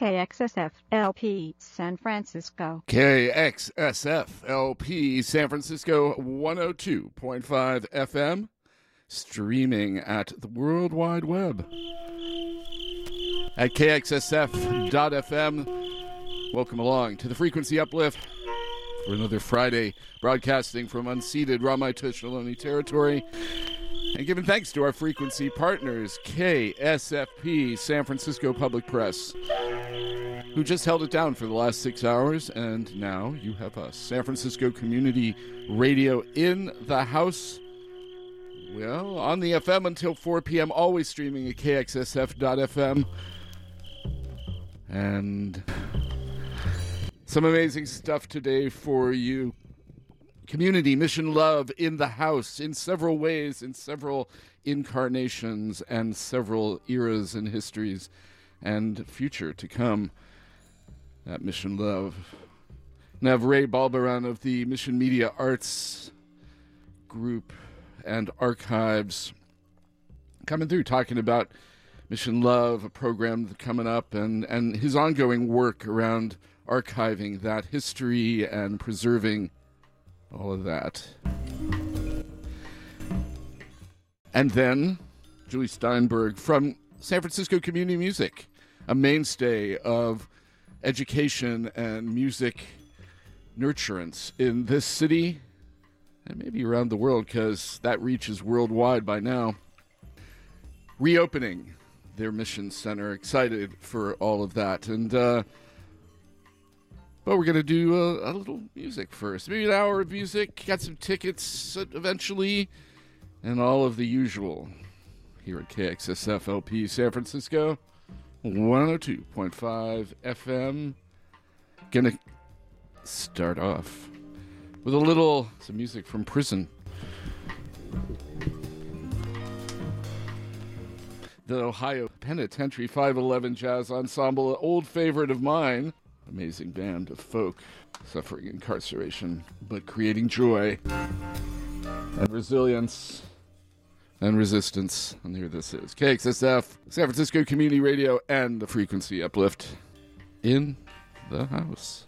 KXSF LP San Francisco. KXSF LP San Francisco 102.5 FM, streaming at the World Wide Web at kxsf.fm. Welcome along to the Frequency Uplift for another Friday broadcasting from unceded Ramaytush Ohlone territory. And giving thanks to our frequency partners, KSFP, San Francisco Public Press, who just held it down for the last six hours, and now you have us. San Francisco Community Radio in the house. Well, on the FM until 4 p.m., always streaming at kxsf.fm. And some amazing stuff today for you. Community mission love in the house in several ways, in several incarnations, and several eras and histories and future to come. That mission love. I have Ray Balberan of the Mission Media Arts Group and Archives coming through talking about Mission Love, a program coming up, and, and his ongoing work around archiving that history and preserving all of that. And then Julie Steinberg from San Francisco Community Music, a mainstay of education and music nurturance in this city and maybe around the world because that reach is worldwide by now. Reopening their mission center, excited for all of that. And, uh, we're going to do a, a, little music first. Maybe an hour of music, got some tickets uh, eventually, and all of the usual here at KXSF LP San Francisco, 102.5 FM. Gonna start off with a little some music from prison. The Ohio Penitentiary 511 Jazz Ensemble, an old favorite of mine amazing band of folk suffering incarceration, but creating joy and resilience and resistance. And here this is KXSF, San Francisco Community Radio, and the Frequency Uplift in the house.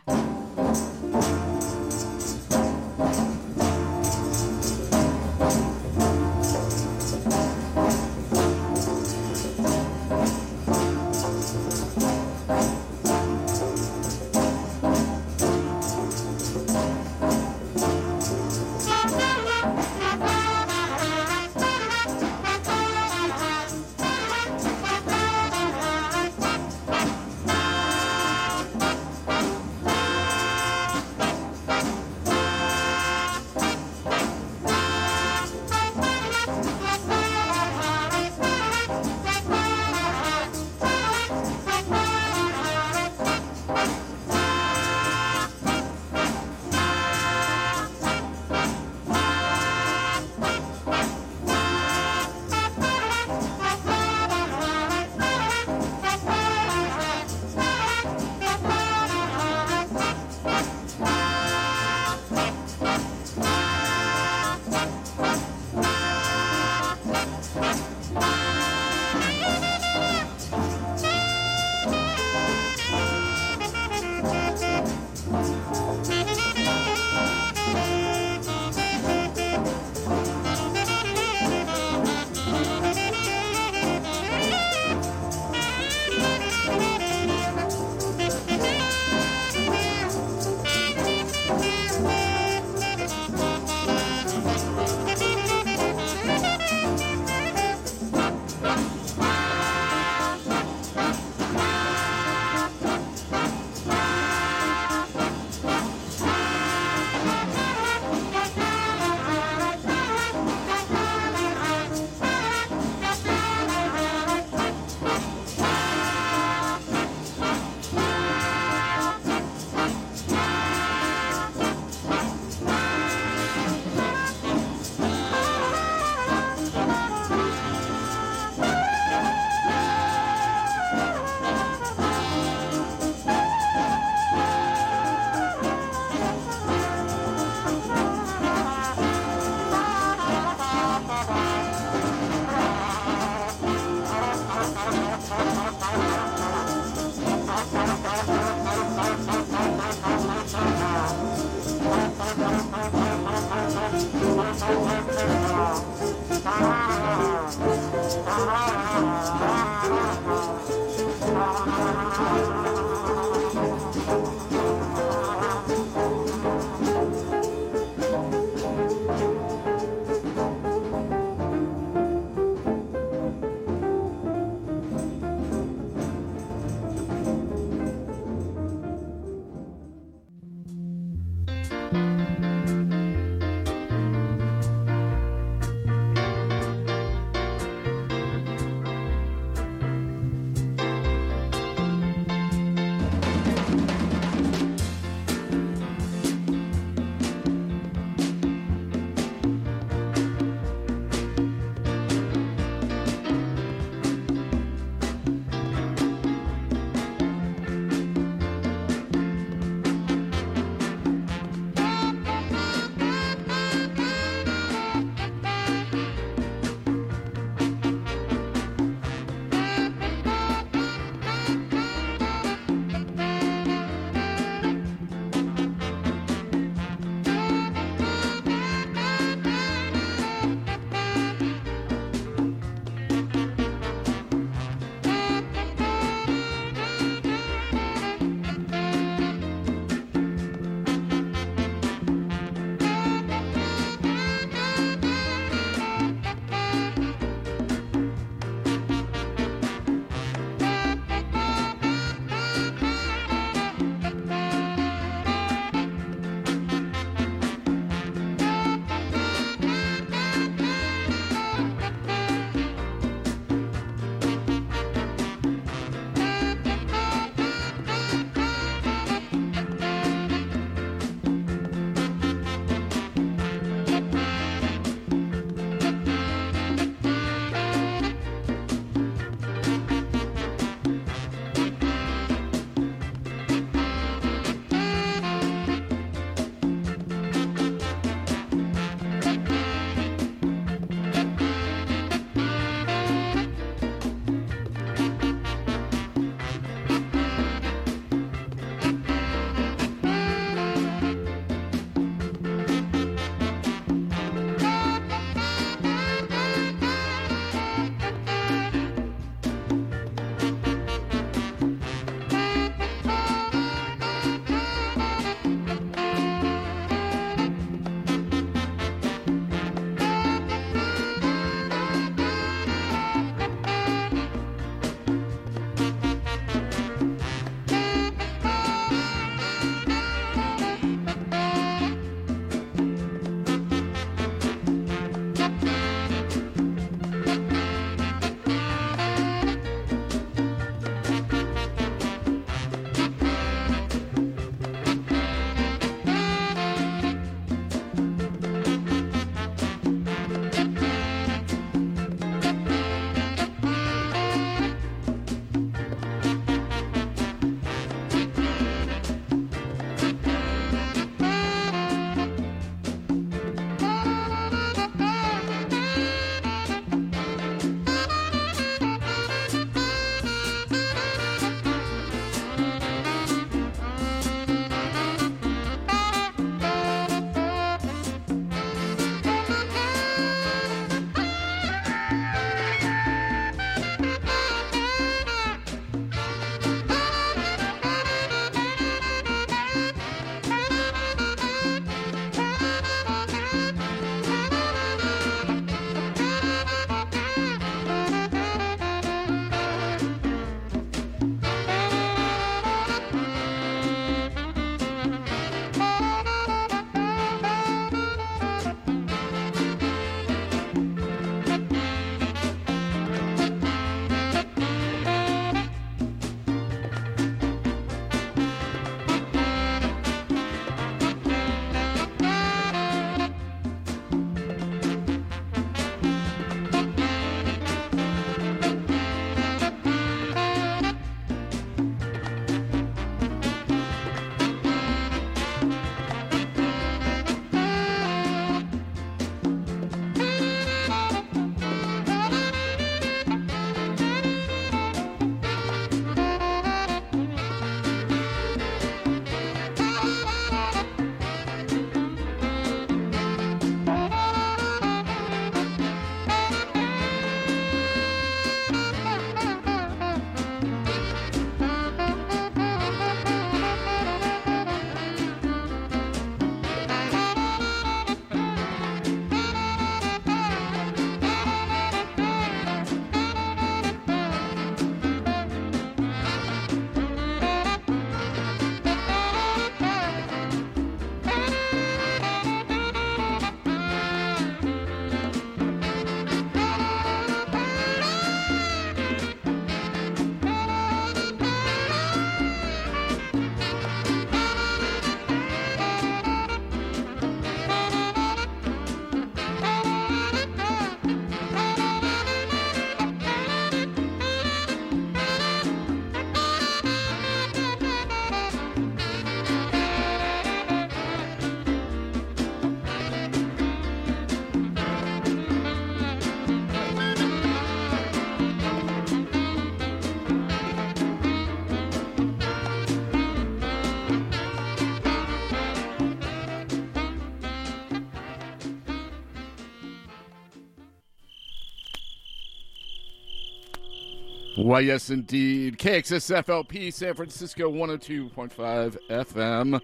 Why, yes, indeed. KXSFLP San Francisco 102.5 FM.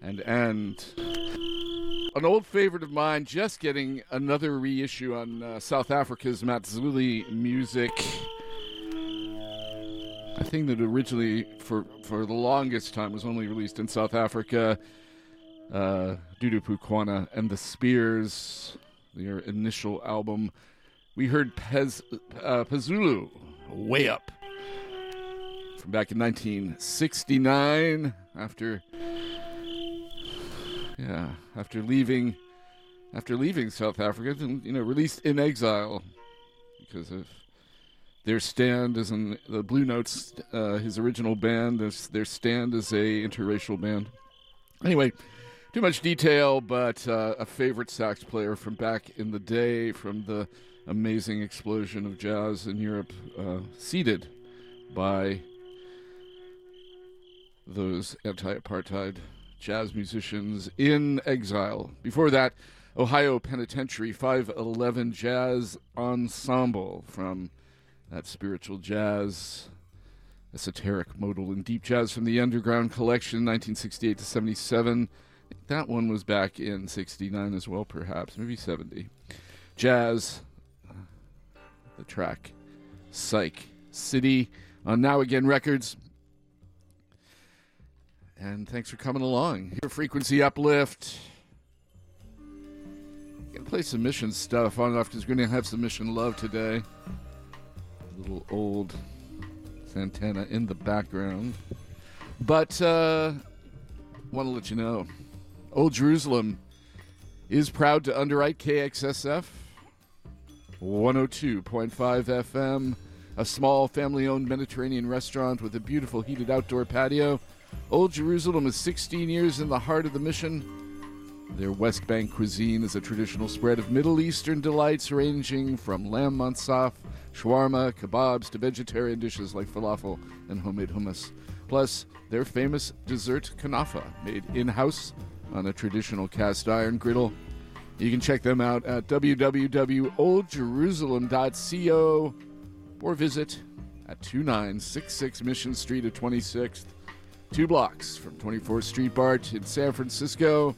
And and an old favorite of mine just getting another reissue on uh, South Africa's Matsuli music. I think that originally, for, for the longest time, was only released in South Africa. Uh, Dudu Pukwana and the Spears, their initial album. We heard Pez, uh, Way Up, from back in 1969 after yeah, after leaving, after leaving South Africa, and you know, released in exile because of their stand as in the Blue Notes, uh, his original band, their stand as a interracial band. Anyway, too much detail, but uh, a favorite sax player from back in the day, from the amazing explosion of jazz in Europe, uh, seeded by those anti-apartheid jazz musicians in exile. Before that, Ohio Penitentiary 511 Jazz Ensemble from that spiritual jazz, esoteric, modal, and deep jazz from the Underground Collection, 1968 to 77. That one was back in 69 as well, perhaps, maybe 70. Jazz, the track Psych City on Now Again Records. And thanks for coming along. Your frequency uplift. Gonna play some mission stuff on and off because we're gonna have some mission love today. A little old Santana in the background. But uh want to let you know, Old Jerusalem is proud to underwrite KXSF 102.5 FM, a small family owned Mediterranean restaurant with a beautiful heated outdoor patio Old Jerusalem is 16 years in the heart of the mission. Their West Bank cuisine is a traditional spread of Middle Eastern delights ranging from lamb mansaf, shawarma, kebabs to vegetarian dishes like falafel and homemade hummus. Plus, their famous dessert kanafa, made in house on a traditional cast iron griddle. You can check them out at www.oldjerusalem.co or visit at 2966 Mission Street at 26th two blocks from 24th Street BART in San Francisco,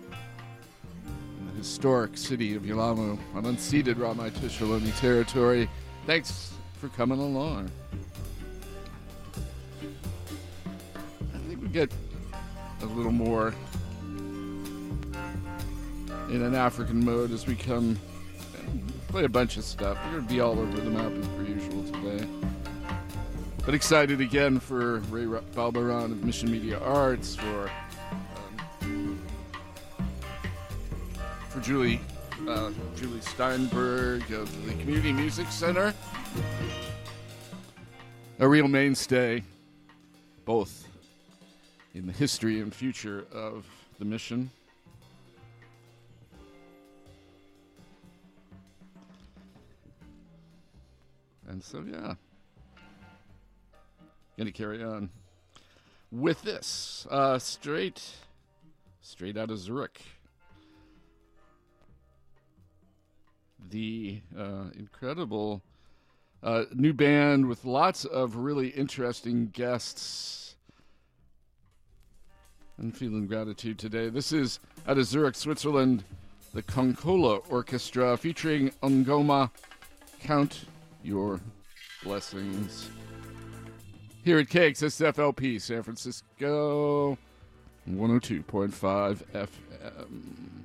in the historic city of Yelamu on unceded Ramaytush Ohlone territory. Thanks for coming along. I think we get a little more in an African mode as we come play a bunch of stuff. We're going to be all over the map as per usual today. But excited again for Ray Balberan of Mission Media Arts, for um, for Julie uh, Julie Steinberg of the Community Music Center, a real mainstay, both in the history and future of the mission. And so, yeah. To carry on with this uh, straight, straight out of Zurich. The uh, incredible uh, new band with lots of really interesting guests. I'm feeling gratitude today. This is out of Zurich, Switzerland, the Konkolo Orchestra featuring Ngoma. Count your blessings. Here at KXSFLP, San Francisco, 102.5 FM.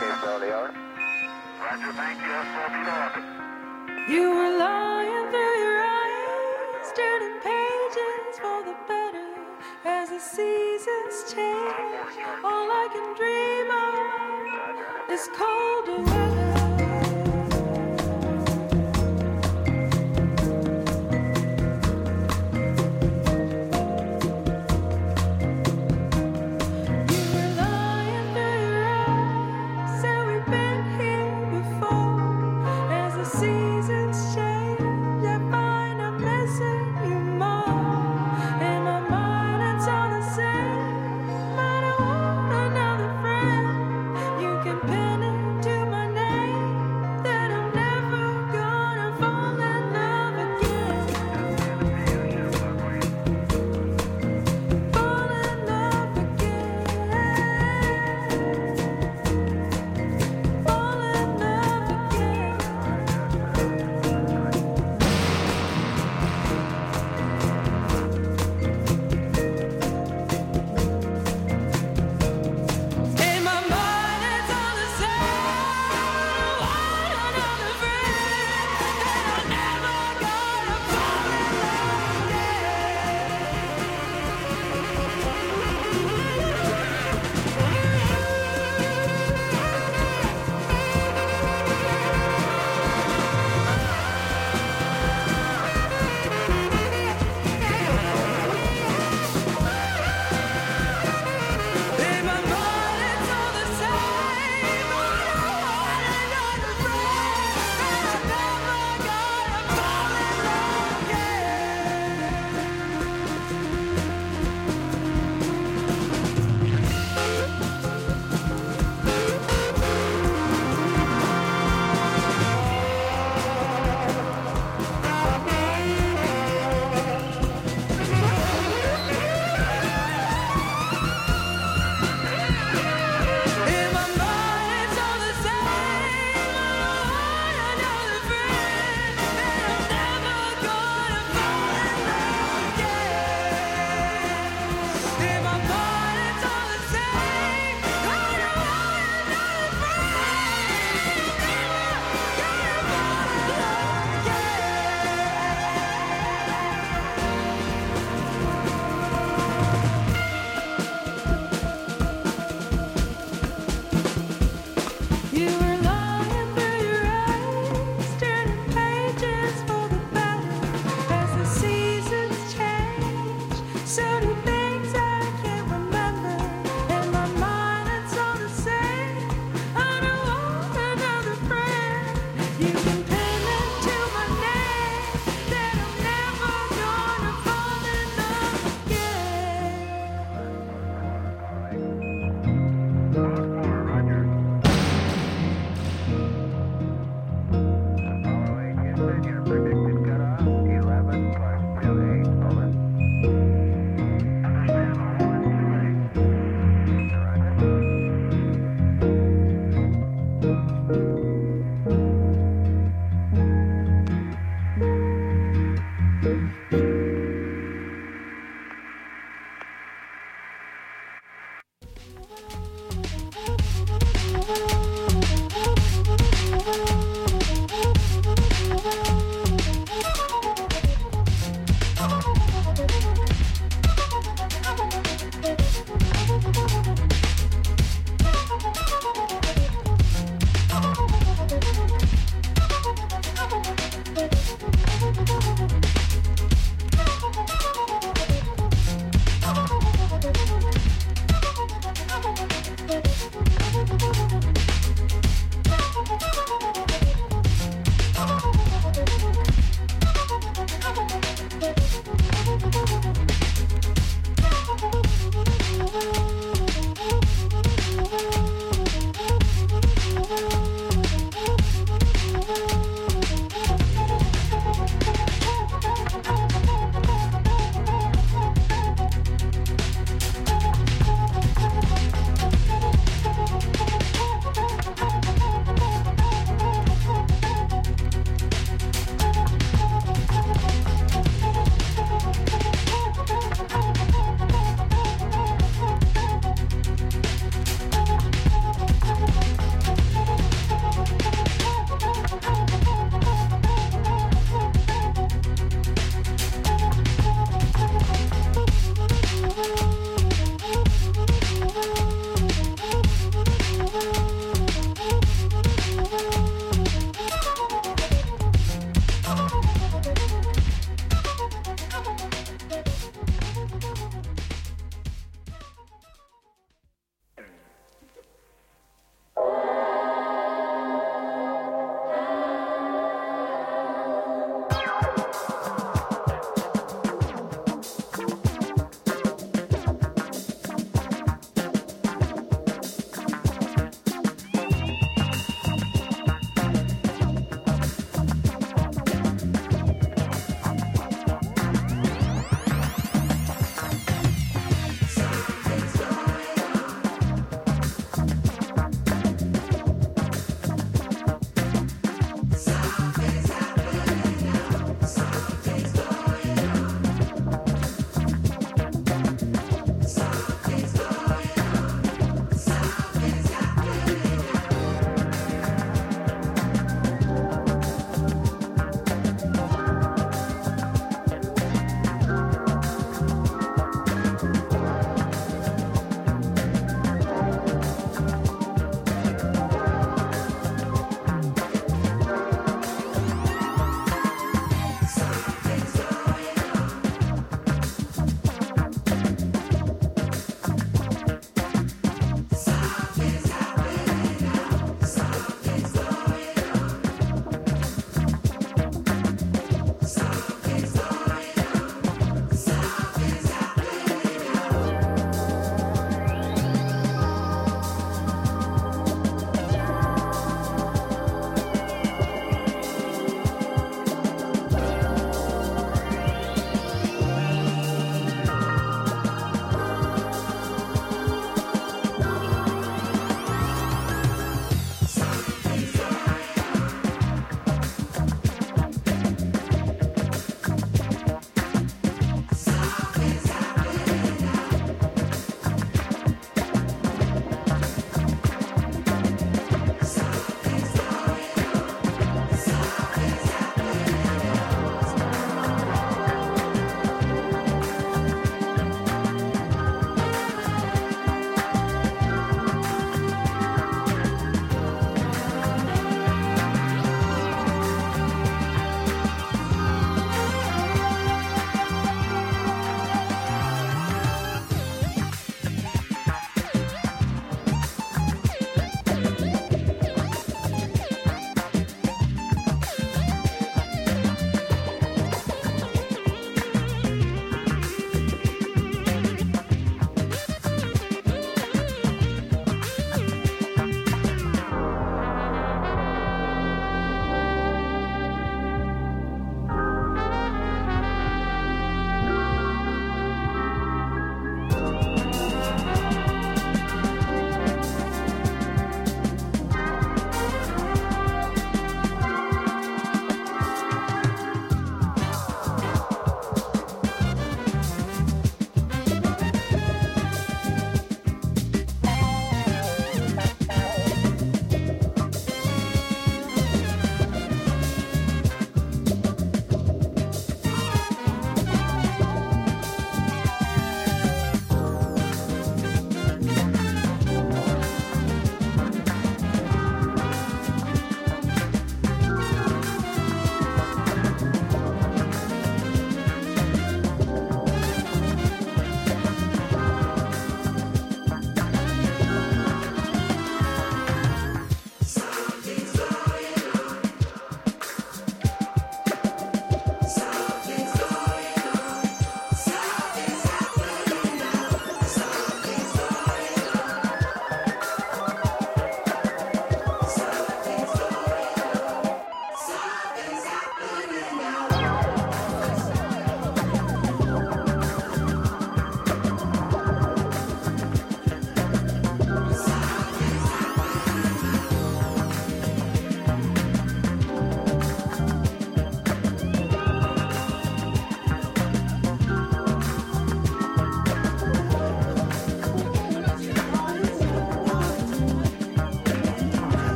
you. You were lying through your eyes, turning pages for the better as the seasons change. All I can dream of is colder.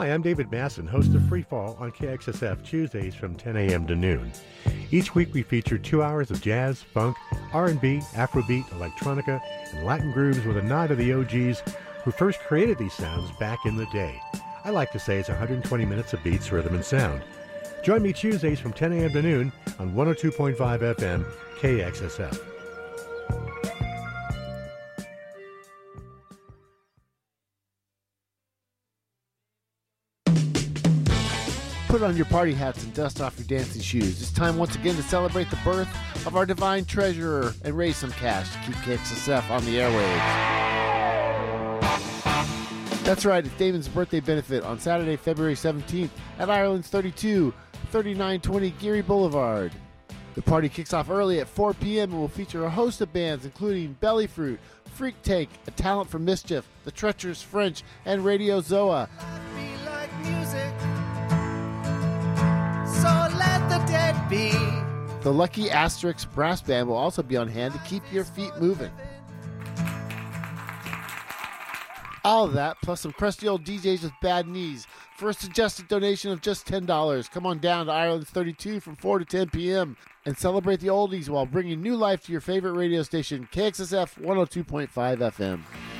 Hi, I'm David Masson, host of Free Fall on KXSF Tuesdays from 10 a.m. to noon. Each week we feature two hours of jazz, funk, R&B, Afrobeat, electronica, and Latin grooves with a nod to the OGs who first created these sounds back in the day. I like to say it's 120 minutes of beats, rhythm, and sound. Join me Tuesdays from 10 a.m. to noon on 102.5 FM KXSF. On your party hats and dust off your dancing shoes. It's time once again to celebrate the birth of our divine treasurer and raise some cash to keep KXSF on the airwaves. That's right, it's Damon's birthday benefit on Saturday, February 17th at Ireland's 32, 3920 Geary Boulevard. The party kicks off early at 4 p.m. and will feature a host of bands including Belly Fruit, Freak Take, A Talent for Mischief, The Treacherous French, and Radio Zoa. Let the dead be. The Lucky Asterix Brass Band will also be on hand to keep your feet moving. All of that, plus some crusty old DJs with bad knees, for a suggested donation of just $10. Come on down to Ireland's 32 from 4 to 10 p.m. and celebrate the oldies while bringing new life to your favorite radio station, KXSF 102.5 FM.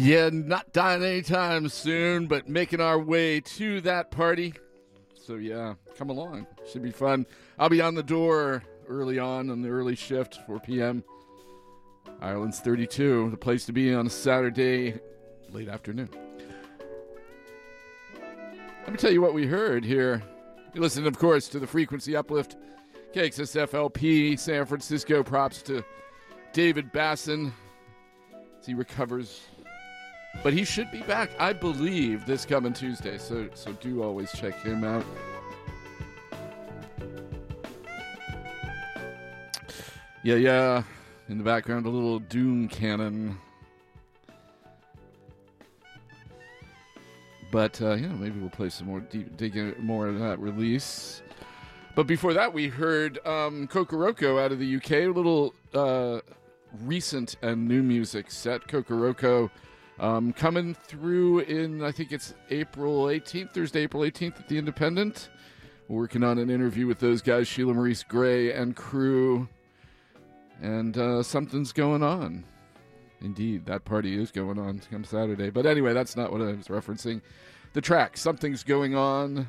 Yeah, not dying anytime soon, but making our way to that party. So yeah, come along. Should be fun. I'll be on the door early on on the early shift, 4 p.m. Ireland's 32, the place to be on a Saturday late afternoon. Let me tell you what we heard here. You listen, of course, to the frequency uplift. KXSFLP, San Francisco. Props to David Basson as he recovers but he should be back, I believe, this coming Tuesday. So so do always check him out. Yeah, yeah. In the background, a little Doom cannon. But uh, yeah, maybe we'll play some more deep, dig in more of that release. But before that, we heard um, Kokoroko out of the UK, a little uh, recent and new music set. Kokoroko um, coming through in, I think it's April 18th, Thursday, April 18th at the Independent. Working on an interview with those guys, Sheila Maurice-Grey and crew. And uh, something's going on. Indeed, that party is going on come Saturday. But anyway, that's not what I was referencing. The track, Something's Going On,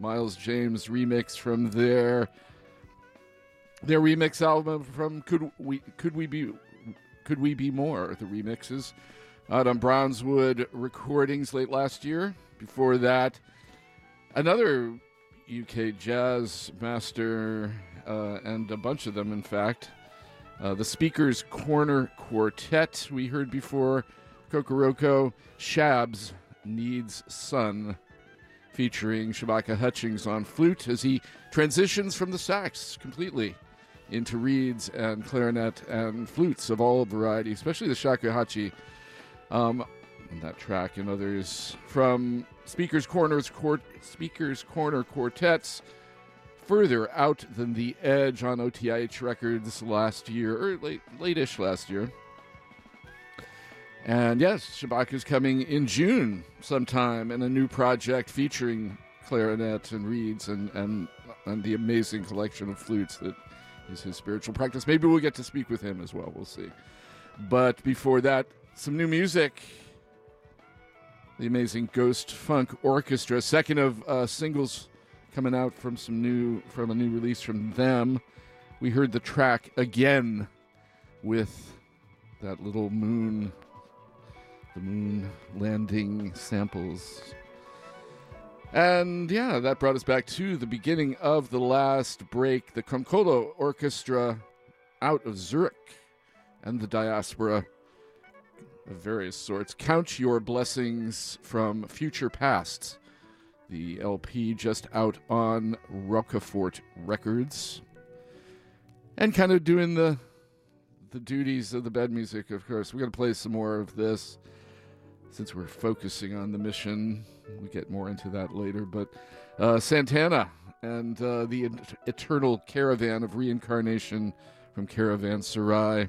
Miles James remix from their their remix album from Could We Could We Be Could We Be More, the remixes out on Brownswood Recordings late last year. Before that, another UK jazz master, uh, and a bunch of them, in fact. Uh, the Speaker's Corner Quartet, we heard before. Kokoroko, Shabs Needs Sun, featuring Shabaka Hutchings on flute as he transitions from the sax completely into reeds and clarinet and flutes of all variety, especially the shakuhachi um, that track and others from Speakers Corners Quart- Speakers Corner Quartets further out than the edge on OTIH records last year or late late-ish last year. And yes, Shabak is coming in June sometime in a new project featuring clarinet and reeds and, and and the amazing collection of flutes that is his spiritual practice. Maybe we'll get to speak with him as well. We'll see. But before that, some new music. The amazing Ghost Funk Orchestra, second of uh, singles coming out from some new from a new release from them. We heard the track again with that little moon, the moon landing samples. And yeah, that brought us back to the beginning of the last break. The Konkolo Orchestra out of Zurich and the diaspora of various sorts. Count Your Blessings from Future Past, the LP just out on Rocafort Records. and kind of doing the the duties of the bed music. Of course, we're gonna play some more of this since we're focusing on the mission. We get more into that later, but uh, Santana and uh, the et- eternal caravan of reincarnation from Caravanserai.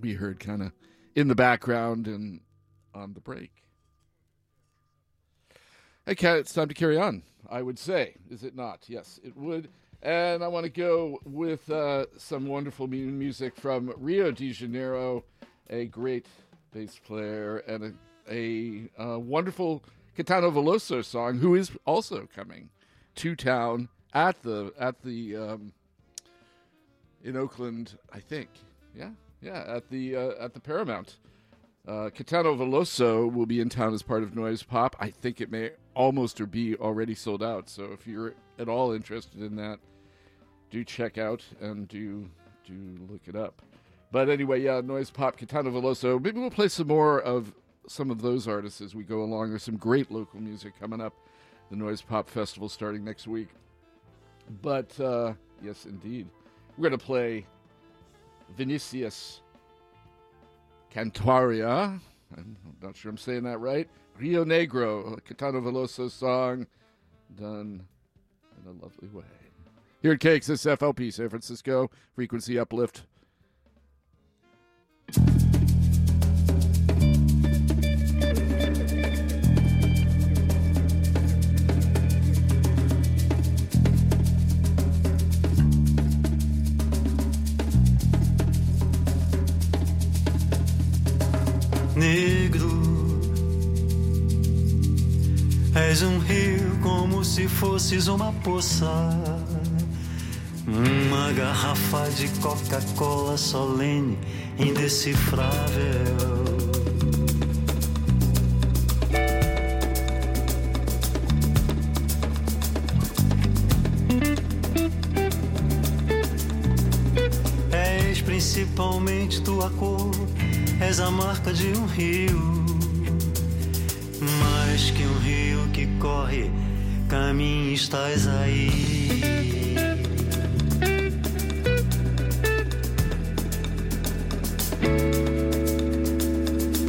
We heard kind of in the background and on the break. Okay, it's time to carry on. I would say, is it not? Yes, it would. And I want to go with uh, some wonderful music from Rio de Janeiro, a great bass player and a, a uh, wonderful Caetano Veloso song, who is also coming to town at the at the um, in Oakland, I think. Yeah, yeah, at the uh, at the Paramount. Uh, Caetano Veloso will be in town as part of Noise Pop. I think it may almost or be already sold out. So if you're at all interested in that, do check out and do do look it up. But anyway, yeah, Noise Pop, Caetano Veloso. Maybe we'll play some more of some of those artists as we go along. There's some great local music coming up. The Noise Pop Festival starting next week. But uh, yes, indeed, we're going to play Vinicius Cantuaria. I'm not sure I'm saying that right. Rio Negro, a Caetano Veloso song done in a lovely way. Here at KXSFLP San Francisco, frequency uplift. És um rio como se fosses uma poça. Uma garrafa de Coca-Cola solene, indecifrável. És principalmente tua cor, és a marca de um rio. Mais que um rio que corre, caminho estás aí.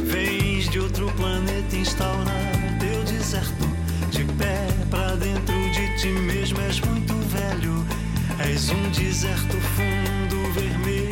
Vens de outro planeta instaurar teu deserto de pé pra dentro de ti mesmo. És muito velho, és um deserto fundo, vermelho,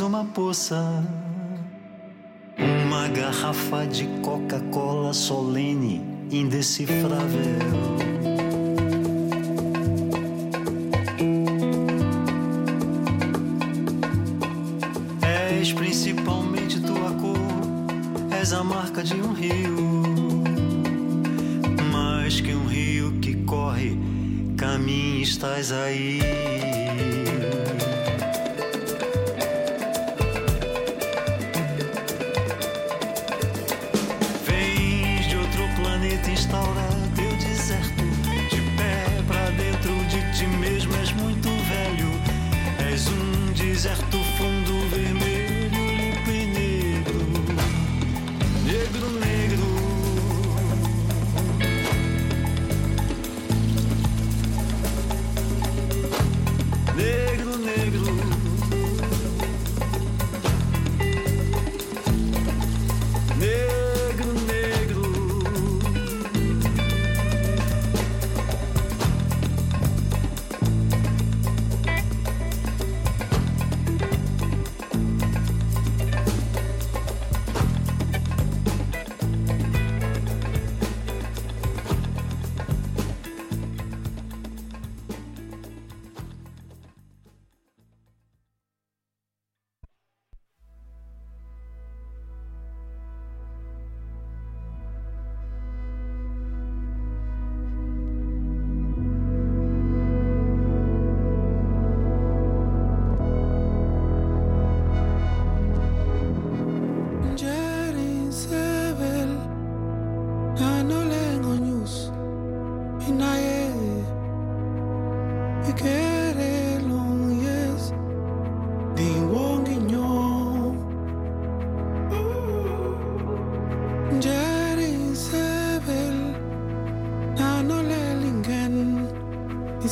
uma poça. Uma garrafa de Coca-Cola solene, indecifrável.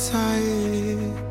在意。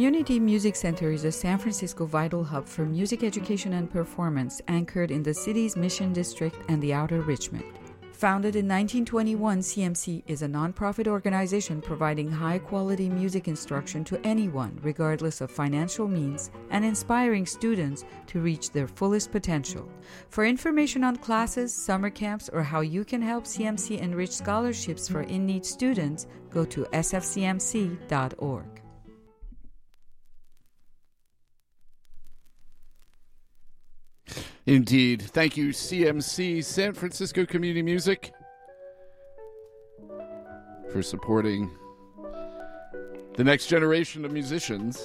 Community Music Center is a San Francisco vital hub for music education and performance anchored in the city's Mission District and the Outer Richmond. Founded in 1921, CMC is a nonprofit organization providing high quality music instruction to anyone, regardless of financial means, and inspiring students to reach their fullest potential. For information on classes, summer camps, or how you can help CMC enrich scholarships for in need students, go to sfcmc.org. Indeed. Thank you, CMC, San Francisco Community Music, for supporting the next generation of musicians.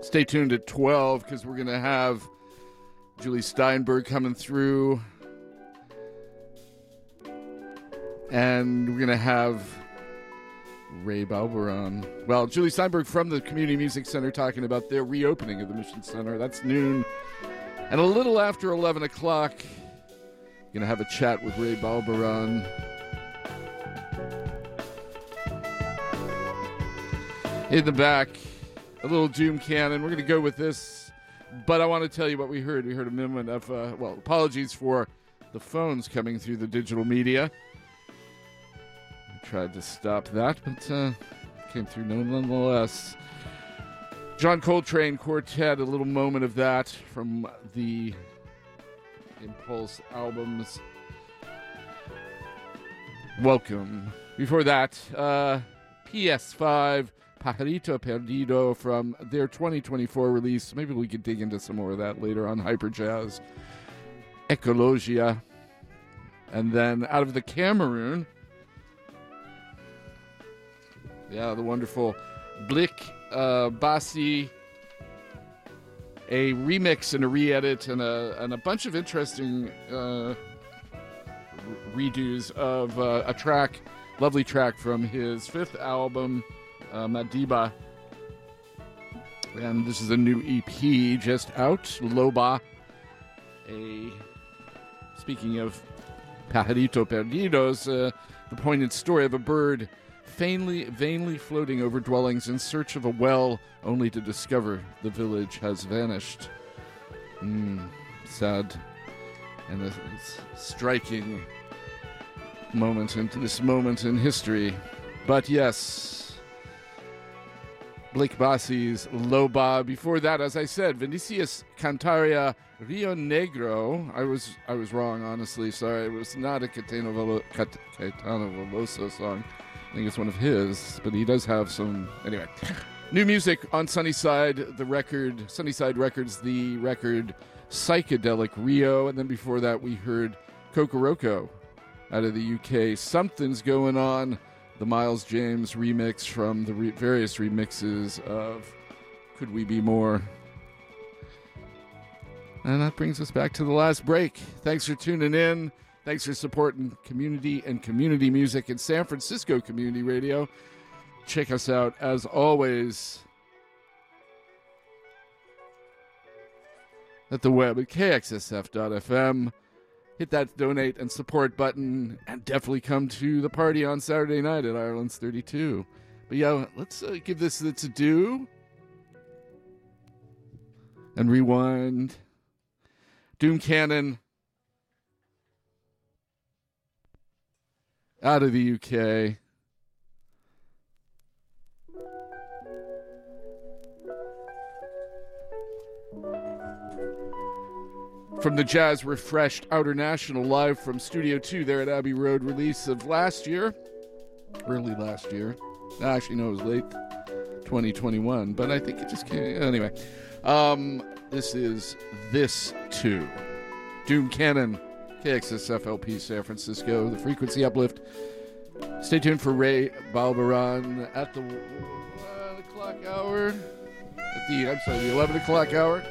Stay tuned at 12 because we're going to have Julie Steinberg coming through. And we're going to have Ray Balberan. Well, Julie Steinberg from the Community Music Center talking about their reopening of the Mission Center. That's noon. And a little after 11 o'clock, going to have a chat with Ray Balberan. In the back, a little Doom Cannon. We're going to go with this, but I want to tell you what we heard. We heard a moment of, uh, well, apologies for the phones coming through the digital media. Tried to stop that, but uh, came through nonetheless. John Coltrane Quartet, a little moment of that from the Impulse albums. Welcome. Before that, uh, PS5 Pajarito Perdido from their 2024 release. Maybe we could dig into some more of that later on Hyper Jazz. Ecologia. And then out of the Cameroon, yeah, the wonderful Blick uh, Bassy, a remix and a re-edit and a and a bunch of interesting uh, redos of uh, a track, lovely track from his fifth album, uh, Madiba. And this is a new EP just out, Loba. A speaking of Pajarito Perdidos, uh, the poignant story of a bird vainly, vainly floating over dwellings in search of a well, only to discover the village has vanished. Mm, sad and a, s- striking moment in this moment in history. But yes, Blick Bassy's Loba. Before that, as I said, Vinicius Cantuaria Rio Negro. I was I was wrong, honestly. Sorry, it was not a Caetano, Velo- Veloso song. I think it's one of his, but he does have some. Anyway, new music on Sunnyside, the record, Sunnyside Records, the record Psychedelic Rio. And then before that, we heard Kokoroko out of the UK. Something's going on. The Miles James remix from the re- various remixes of Could We Be More? And that brings us back to the last break. Thanks for tuning in. Thanks for supporting community and community music in San Francisco Community Radio. Check us out as always at the web at kxsf.fm. Hit that donate and support button and definitely come to the party on Saturday night at Ireland's 32. But yeah, let's uh, give this its due and rewind. Doom Cannon out of the UK. From the Jazz Refreshed Outer National live from Studio 2 there at Abbey Road, release of last year, early last year. Actually, no, it was late 2021, but I think it just came. Anyway, um, this is This Too. Doom Cannon, KXSFLP San Francisco, the frequency uplift. Stay tuned for Ray Balberan at the uh, 1 o'clock hour. At the, I'm sorry, the 11 o'clock hour.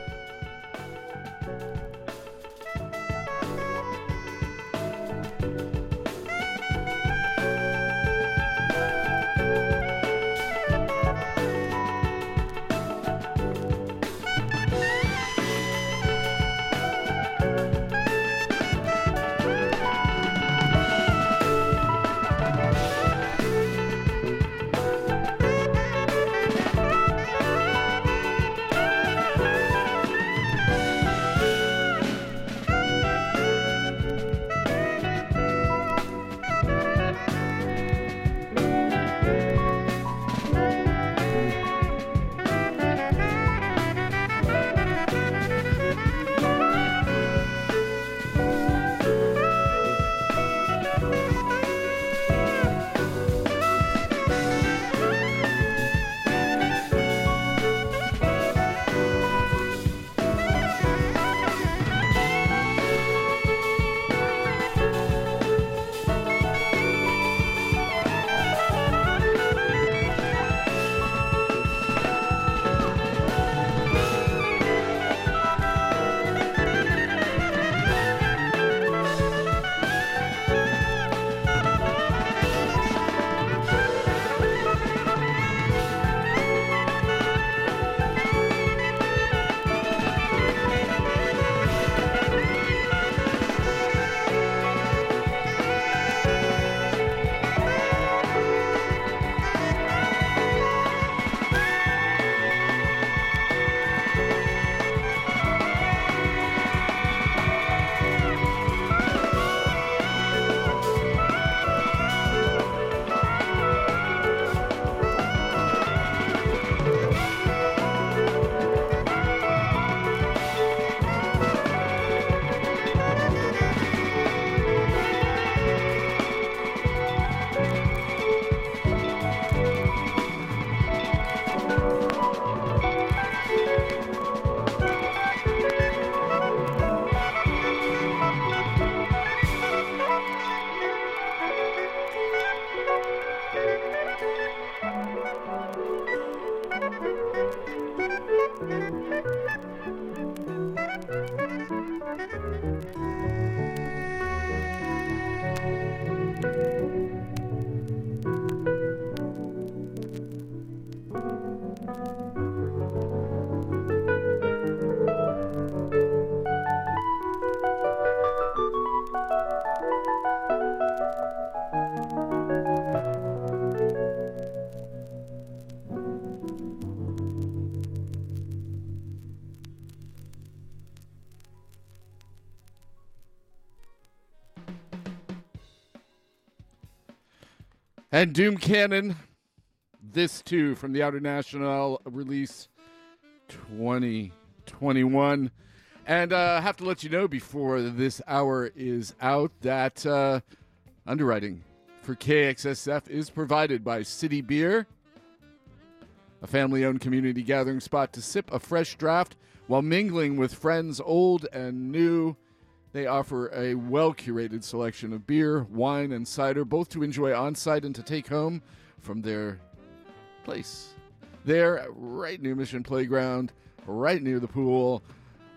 And Doom Cannon, this too from the Outer National release 2021. And uh, I have to let you know before this hour is out that uh, underwriting for KXSF is provided by City Beer, a family owned community gathering spot to sip a fresh draft while mingling with friends old and new. They offer a well curated selection of beer, wine, and cider, both to enjoy on site and to take home from their place. They're right near Mission Playground, right near the pool,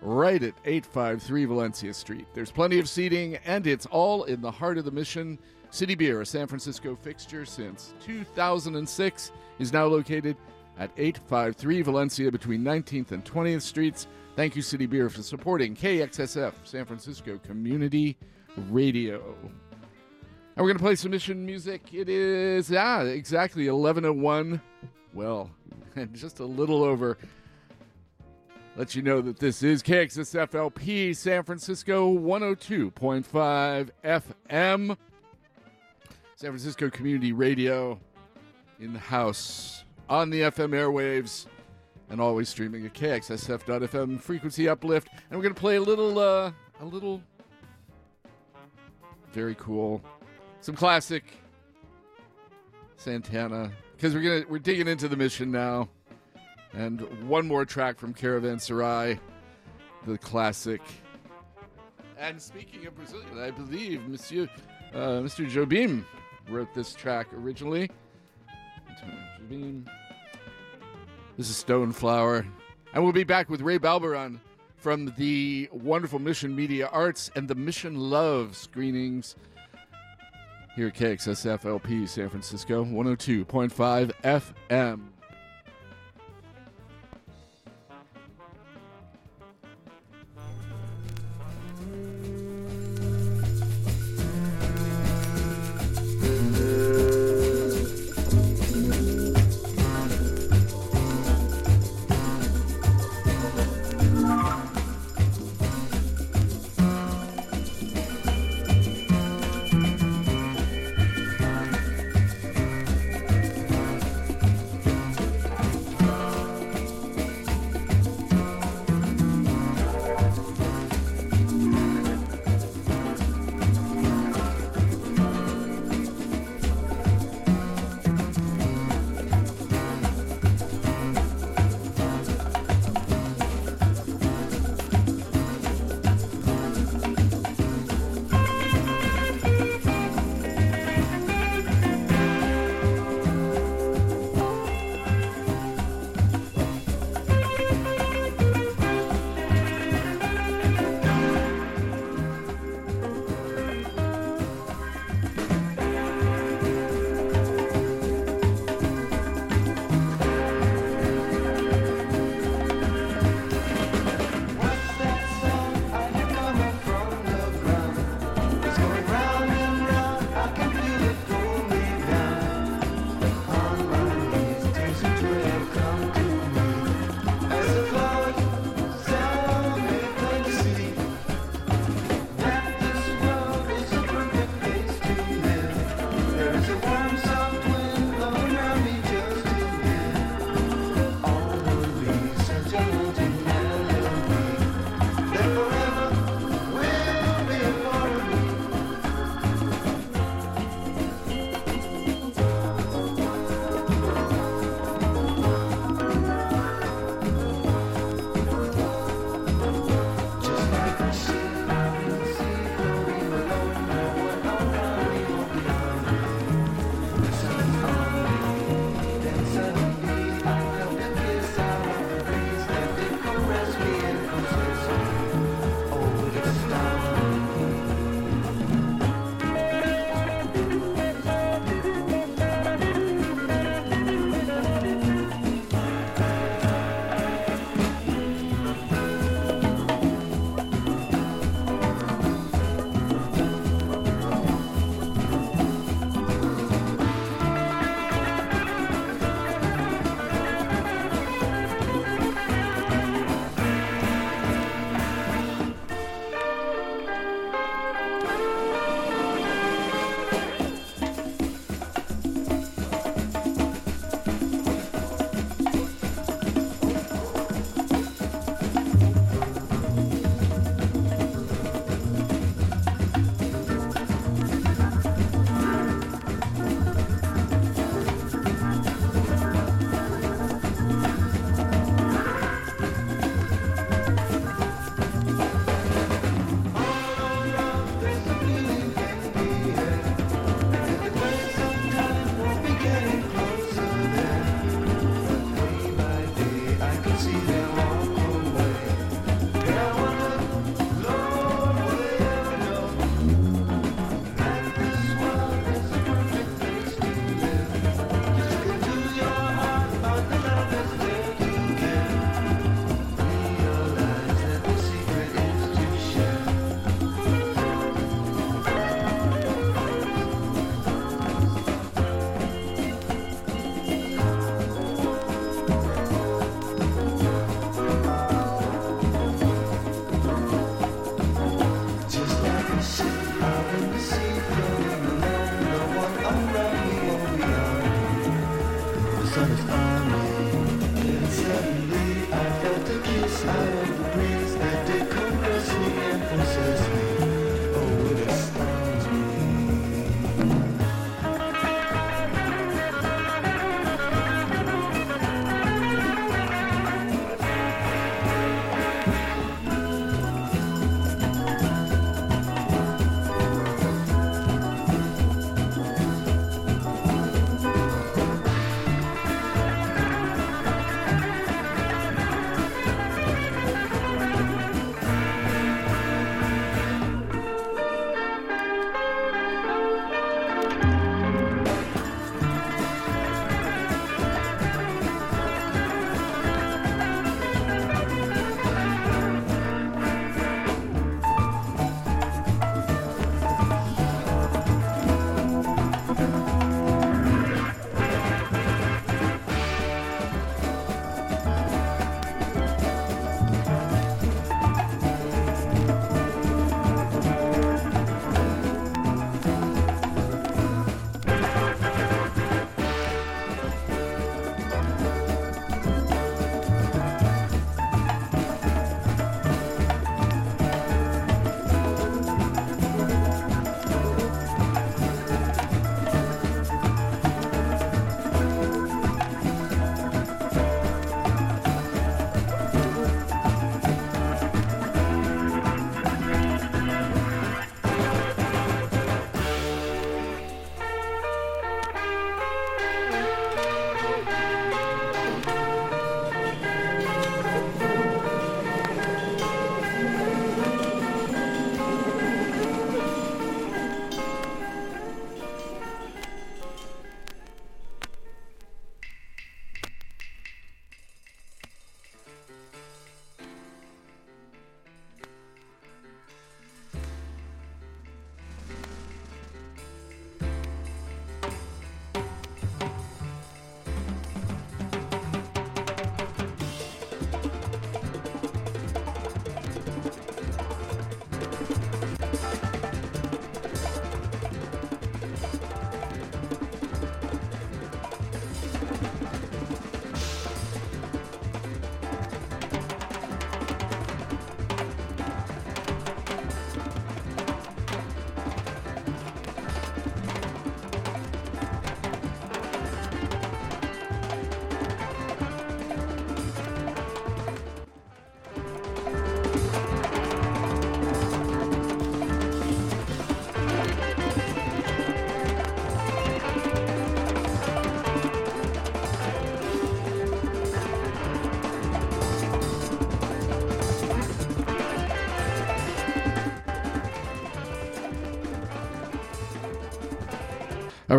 right at 853 Valencia Street. There's plenty of seating, and it's all in the heart of the mission. City Beer, a San Francisco fixture since 2006, is now located at 853 Valencia between 19th and 20th Streets. Thank you, City Beer, for supporting KXSF, San Francisco Community Radio. And we're going to play some mission music. It is, ah, exactly 1101. Well, just a little over. Let you know that this is KXSFLP San Francisco 102.5 FM. San Francisco Community Radio in the house on the FM airwaves and always streaming at KXSF.FM frequency uplift. And we're going to play a little, uh, a little very cool, some classic Santana because we're gonna we're digging into the mission now, and one more track from Caravanserai, the classic. And speaking of Brazilian, I believe Monsieur uh, Mr. Jobim wrote this track originally. Jobim. This is Stone Flower. And we'll be back with Ray Balberan from the wonderful Mission Media Arts and the Mission Love screenings here at KXSFLP San Francisco 102.5 FM.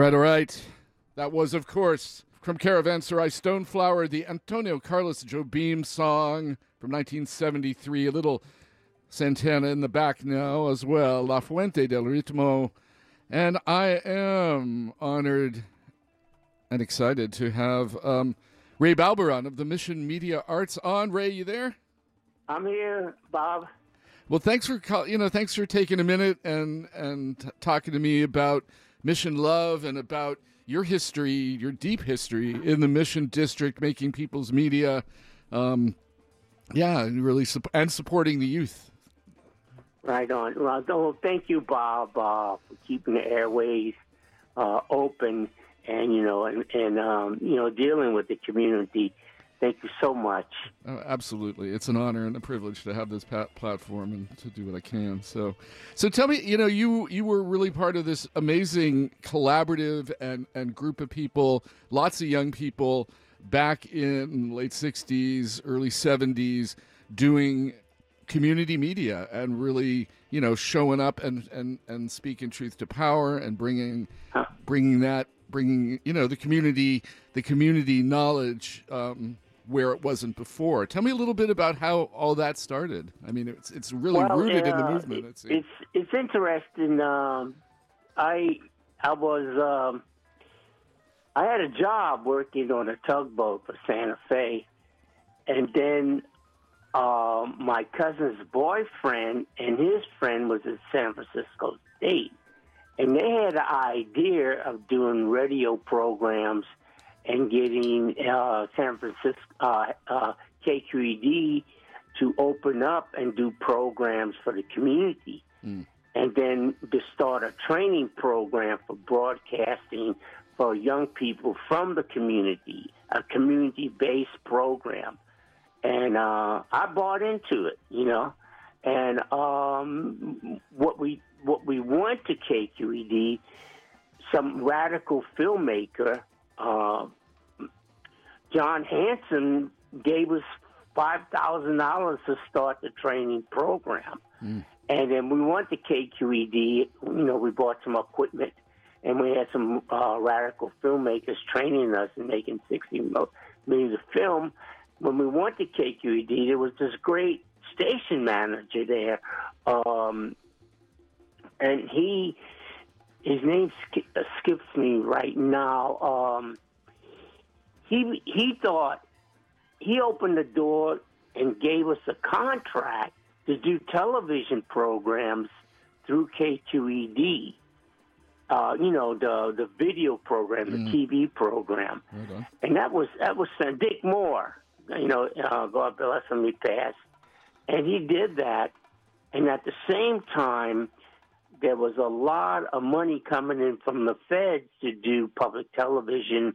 Right, all right. That was, of course, from Caravanserai Stoneflower, the Antonio Carlos Jobim song from 1973. A little Santana in the back now as well. La Fuente del Ritmo. And I am honored and excited to have um, Ray Balberan of the Mission Media Arts on. Ray, you there? I'm here, Bob. Well, thanks for call, you know thanks for taking a minute and and talking to me about Mission Love and about your history, your deep history in the Mission District, making people's media, um, yeah, and really sup- and supporting the youth. Right on. Well, oh, thank you, Bob, uh, for keeping the airways uh, open and you know and and um, you know dealing with the community. Thank you so much. Uh, absolutely, it's an honor and a privilege to have this pat- platform and to do what I can. So, so tell me, you know, you you were really part of this amazing collaborative and and group of people, lots of young people back in late '60s, early '70s, doing community media and really, you know, showing up and and and speaking truth to power and bringing bringing that bringing you know the community the community knowledge um, where it wasn't before. Tell me a little bit about how all that started. I mean, it's it's really Well, rooted in the uh, movement. it- it's it's interesting. Um, I I was um, I had a job working on a tugboat for Santa Fe, and then um, my cousin's boyfriend and his friend was at San Francisco State, and they had an idea of doing radio programs and getting uh, San Francisco uh, uh, KQED to open up and do programs for the community, and then to start a training program for broadcasting for young people from the community, a community-based program. And uh, I bought into it, you know. And um, what we what we went to KQED, some radical filmmaker, uh, John Hanson, gave us five thousand dollars to start the training program. And then we went to KQED. You know, we bought some equipment, and we had some uh, radical filmmakers training us and making 60 mo- of film. When we went to KQED, there was this great station manager there, um, and he, his name sk- uh, skips me right now. Um, he he thought he opened the door and gave us a contract to do television programs through KQED. Uh, you know the the video program, the TV program, and that was that was Dick Moore. You know, uh, God bless him, he passed, and he did that. And at the same time, there was a lot of money coming in from the feds to do public television,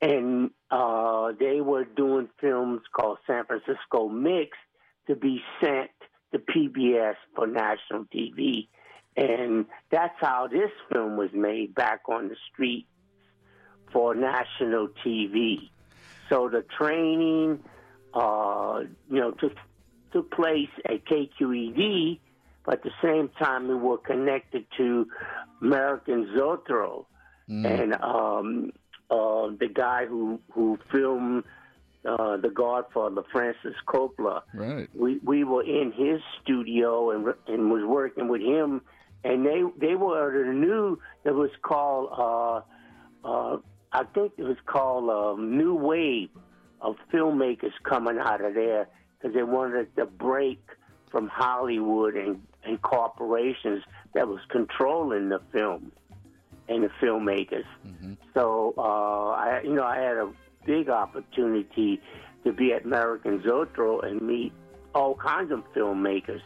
and uh, they were doing films called San Francisco Mix to be sent to PBS for national TV. And that's how this film was made back on the street for national TV. So the training, uh, you know, took took place at KQED, but at the same time we were connected to American Zoetrope and um, uh, the guy who who filmed uh, The Godfather, Francis Coppola. Right. We we were in his studio and and was working with him, and they they were the new that was called uh, uh, I think it was called um, New Wave of filmmakers coming out of there because they wanted to break from Hollywood and and corporations that was controlling the film and the filmmakers. So uh, I, you know, I had a big opportunity to be at American Zoetrope and meet all kinds of filmmakers,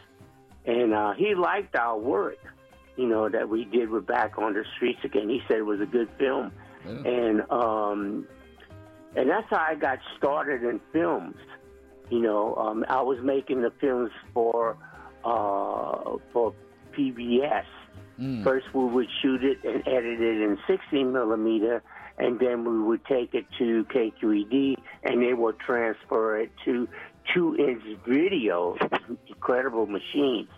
and uh, he liked our work. You know that we did with Back on the Streets again. He said it was a good film, and um, and that's how I got started in films. You know, um, I was making the films for uh, for PBS. First, we would shoot it and edit it in 16 millimeter, and then we would take it to KQED, and they would transfer it to two-inch video, incredible machines,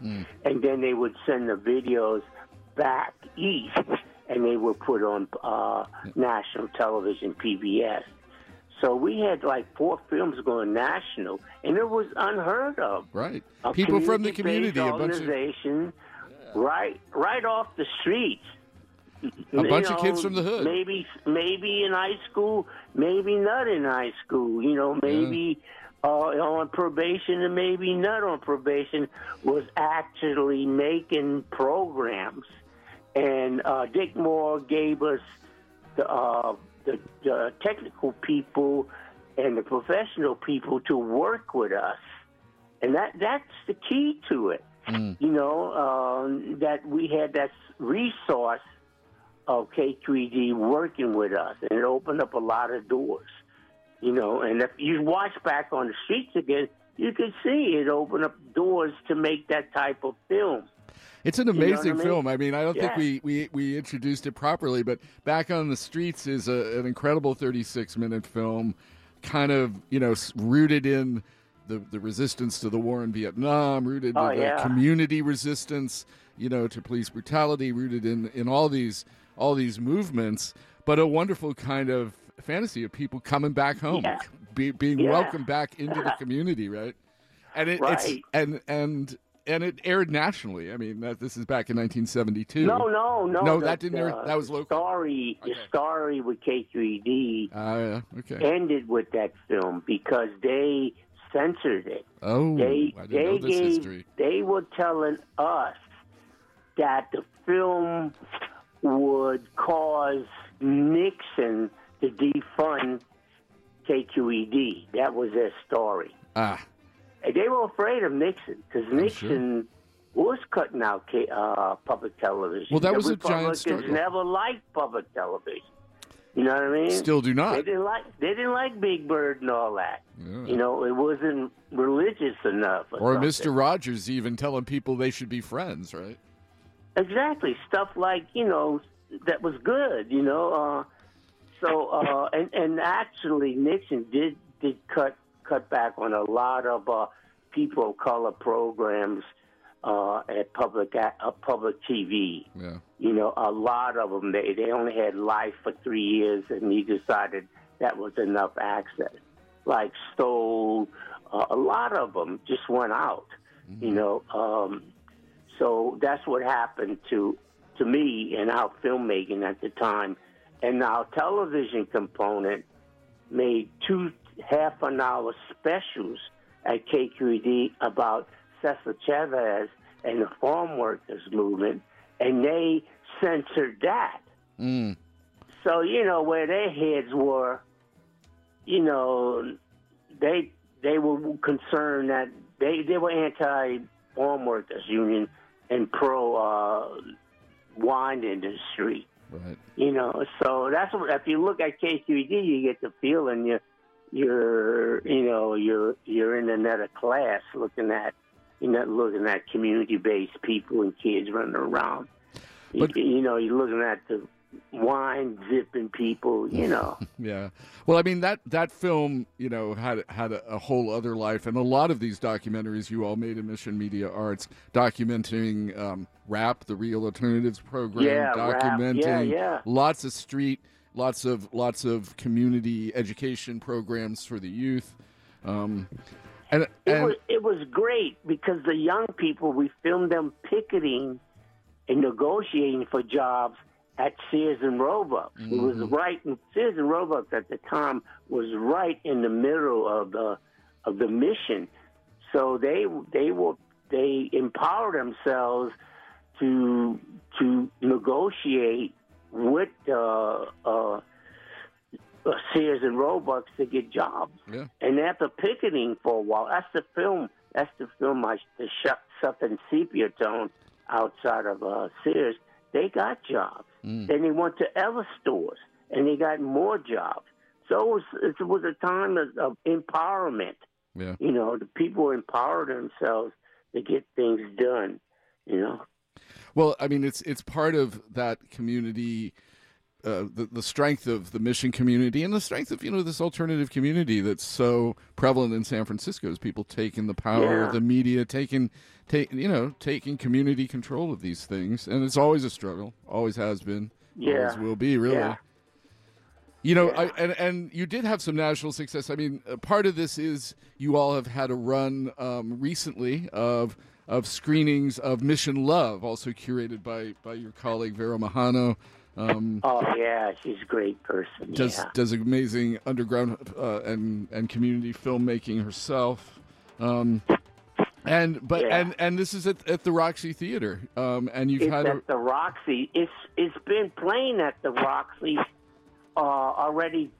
and then they would send the videos back east, and they were put on uh, national television, PBS. So we had like four films going national, and it was unheard of. Right. A People from the community, a bunch of organization, right, right off the street. A bunch of kids from the hood. Maybe, maybe in high school, maybe not in high school. You know, maybe uh, on probation and maybe not on probation. Was actually making programs, and uh, Dick Moore gave us the, uh, the the technical people and the professional people to work with us, and that that's the key to it. You know um, that we had that resource of KQED working with us, and it opened up a lot of doors. You know, and if you watch back on the streets again, you can see it opened up doors to make that type of film. It's an You know amazing I mean? film. I mean, I don't Yeah. think we, we, we introduced it properly, but Back on the Streets is a, an incredible 36 minute film, kind of, you know, rooted in the, the resistance to the war in Vietnam, rooted Oh, in the yeah. community resistance, you know, to police brutality, rooted in, in all these all these movements, but a wonderful kind of fantasy of people coming back home, Yeah. be, being Yeah. welcomed back into the community, right? And it, it's and and and it aired nationally. I mean, that, this is back in 1972. No, no, no. No, the- that didn't air. the That was local. Story, the story with KQED Ah, yeah. Okay. ended with that film because they censored it. Oh, they I didn't they know this gave history. they were telling us that the film would cause Nixon to defund KQED. That was their story. Ah, And they were afraid of Nixon because Nixon was cutting out uh, public television. Well, that The was a giant Republicans struggle. never liked public television. You know what I mean? Still do not. They didn't like. They didn't like Big Bird and all that. Yeah. You know, it wasn't religious enough. Or, or. Mr. Rogers even telling people they should be friends, right? Exactly. Stuff like, you know, that was good, you know. Uh, so uh, and and actually Nixon did did cut cut back on a lot of uh, people of color programs uh, at public uh, public TV. Yeah. You know, a lot of them they they only had life for three years, and he decided that was enough access. Like Stoll, uh, a lot of them just went out. You know, um, so that's what happened to to me and our filmmaking at the time, and our television component made two half an hour specials at KQED about Cesar Chavez and the farm workers movement, and they censored that. Mm. So you know where their heads were, you know, they they were concerned that they they were anti farm workers union and pro uh, wine industry. Right. You know, so that's what if you look at KQED, you get the feeling you you're you know you're you're in another class looking at you're not looking at community based people and kids running around. But- you, you know, you're looking at the wine zipping people. You know, Yeah. Well, I mean that that film, you know, had had a, a whole other life, and a lot of these documentaries you all made in Mission Media Arts, documenting um, rap, the Real Alternatives program, Yeah, documenting Yeah, yeah. lots of street, lots of lots of community education programs for the youth, um, and it was it was great because the young people we filmed them picketing and negotiating for jobs at Sears and Roebuck. It was Mm-hmm. right in Sears and Roebuck at the time was right in the middle of the of the mission. So they they were they empowered themselves to to negotiate with uh, uh, Sears and Roebuck to get jobs. yeah, And after picketing for a while, that's the film. That's the film I the shut in sepia tone outside of uh, Sears. They got jobs. Mm. Then they went to other stores and they got more jobs. So it was it was a time of, of empowerment. yeah. You know, the people empowered themselves to get things done. You know. Well, I mean, it's it's part of that community, uh, the the strength of the mission community, and the strength of you know this alternative community that's so prevalent in San Francisco. Is people taking the power Yeah. of the media, taking take you know taking community control of these things, and it's always a struggle. Always has been. Yeah. Always will be. Really. Yeah. You know, I, and and you did have some national success. I mean, part of this is you all have had a run um, recently of of screenings of Mission Love, also curated by by your colleague Vera Mahano. Um, Oh yeah, she's a great person. does yeah. does amazing underground uh, and and community filmmaking herself. Um, and but Yeah. and and this is at, at the Roxy Theater. Um, and you've It's had a, the Roxy. It's it's been playing at the Roxy uh, already.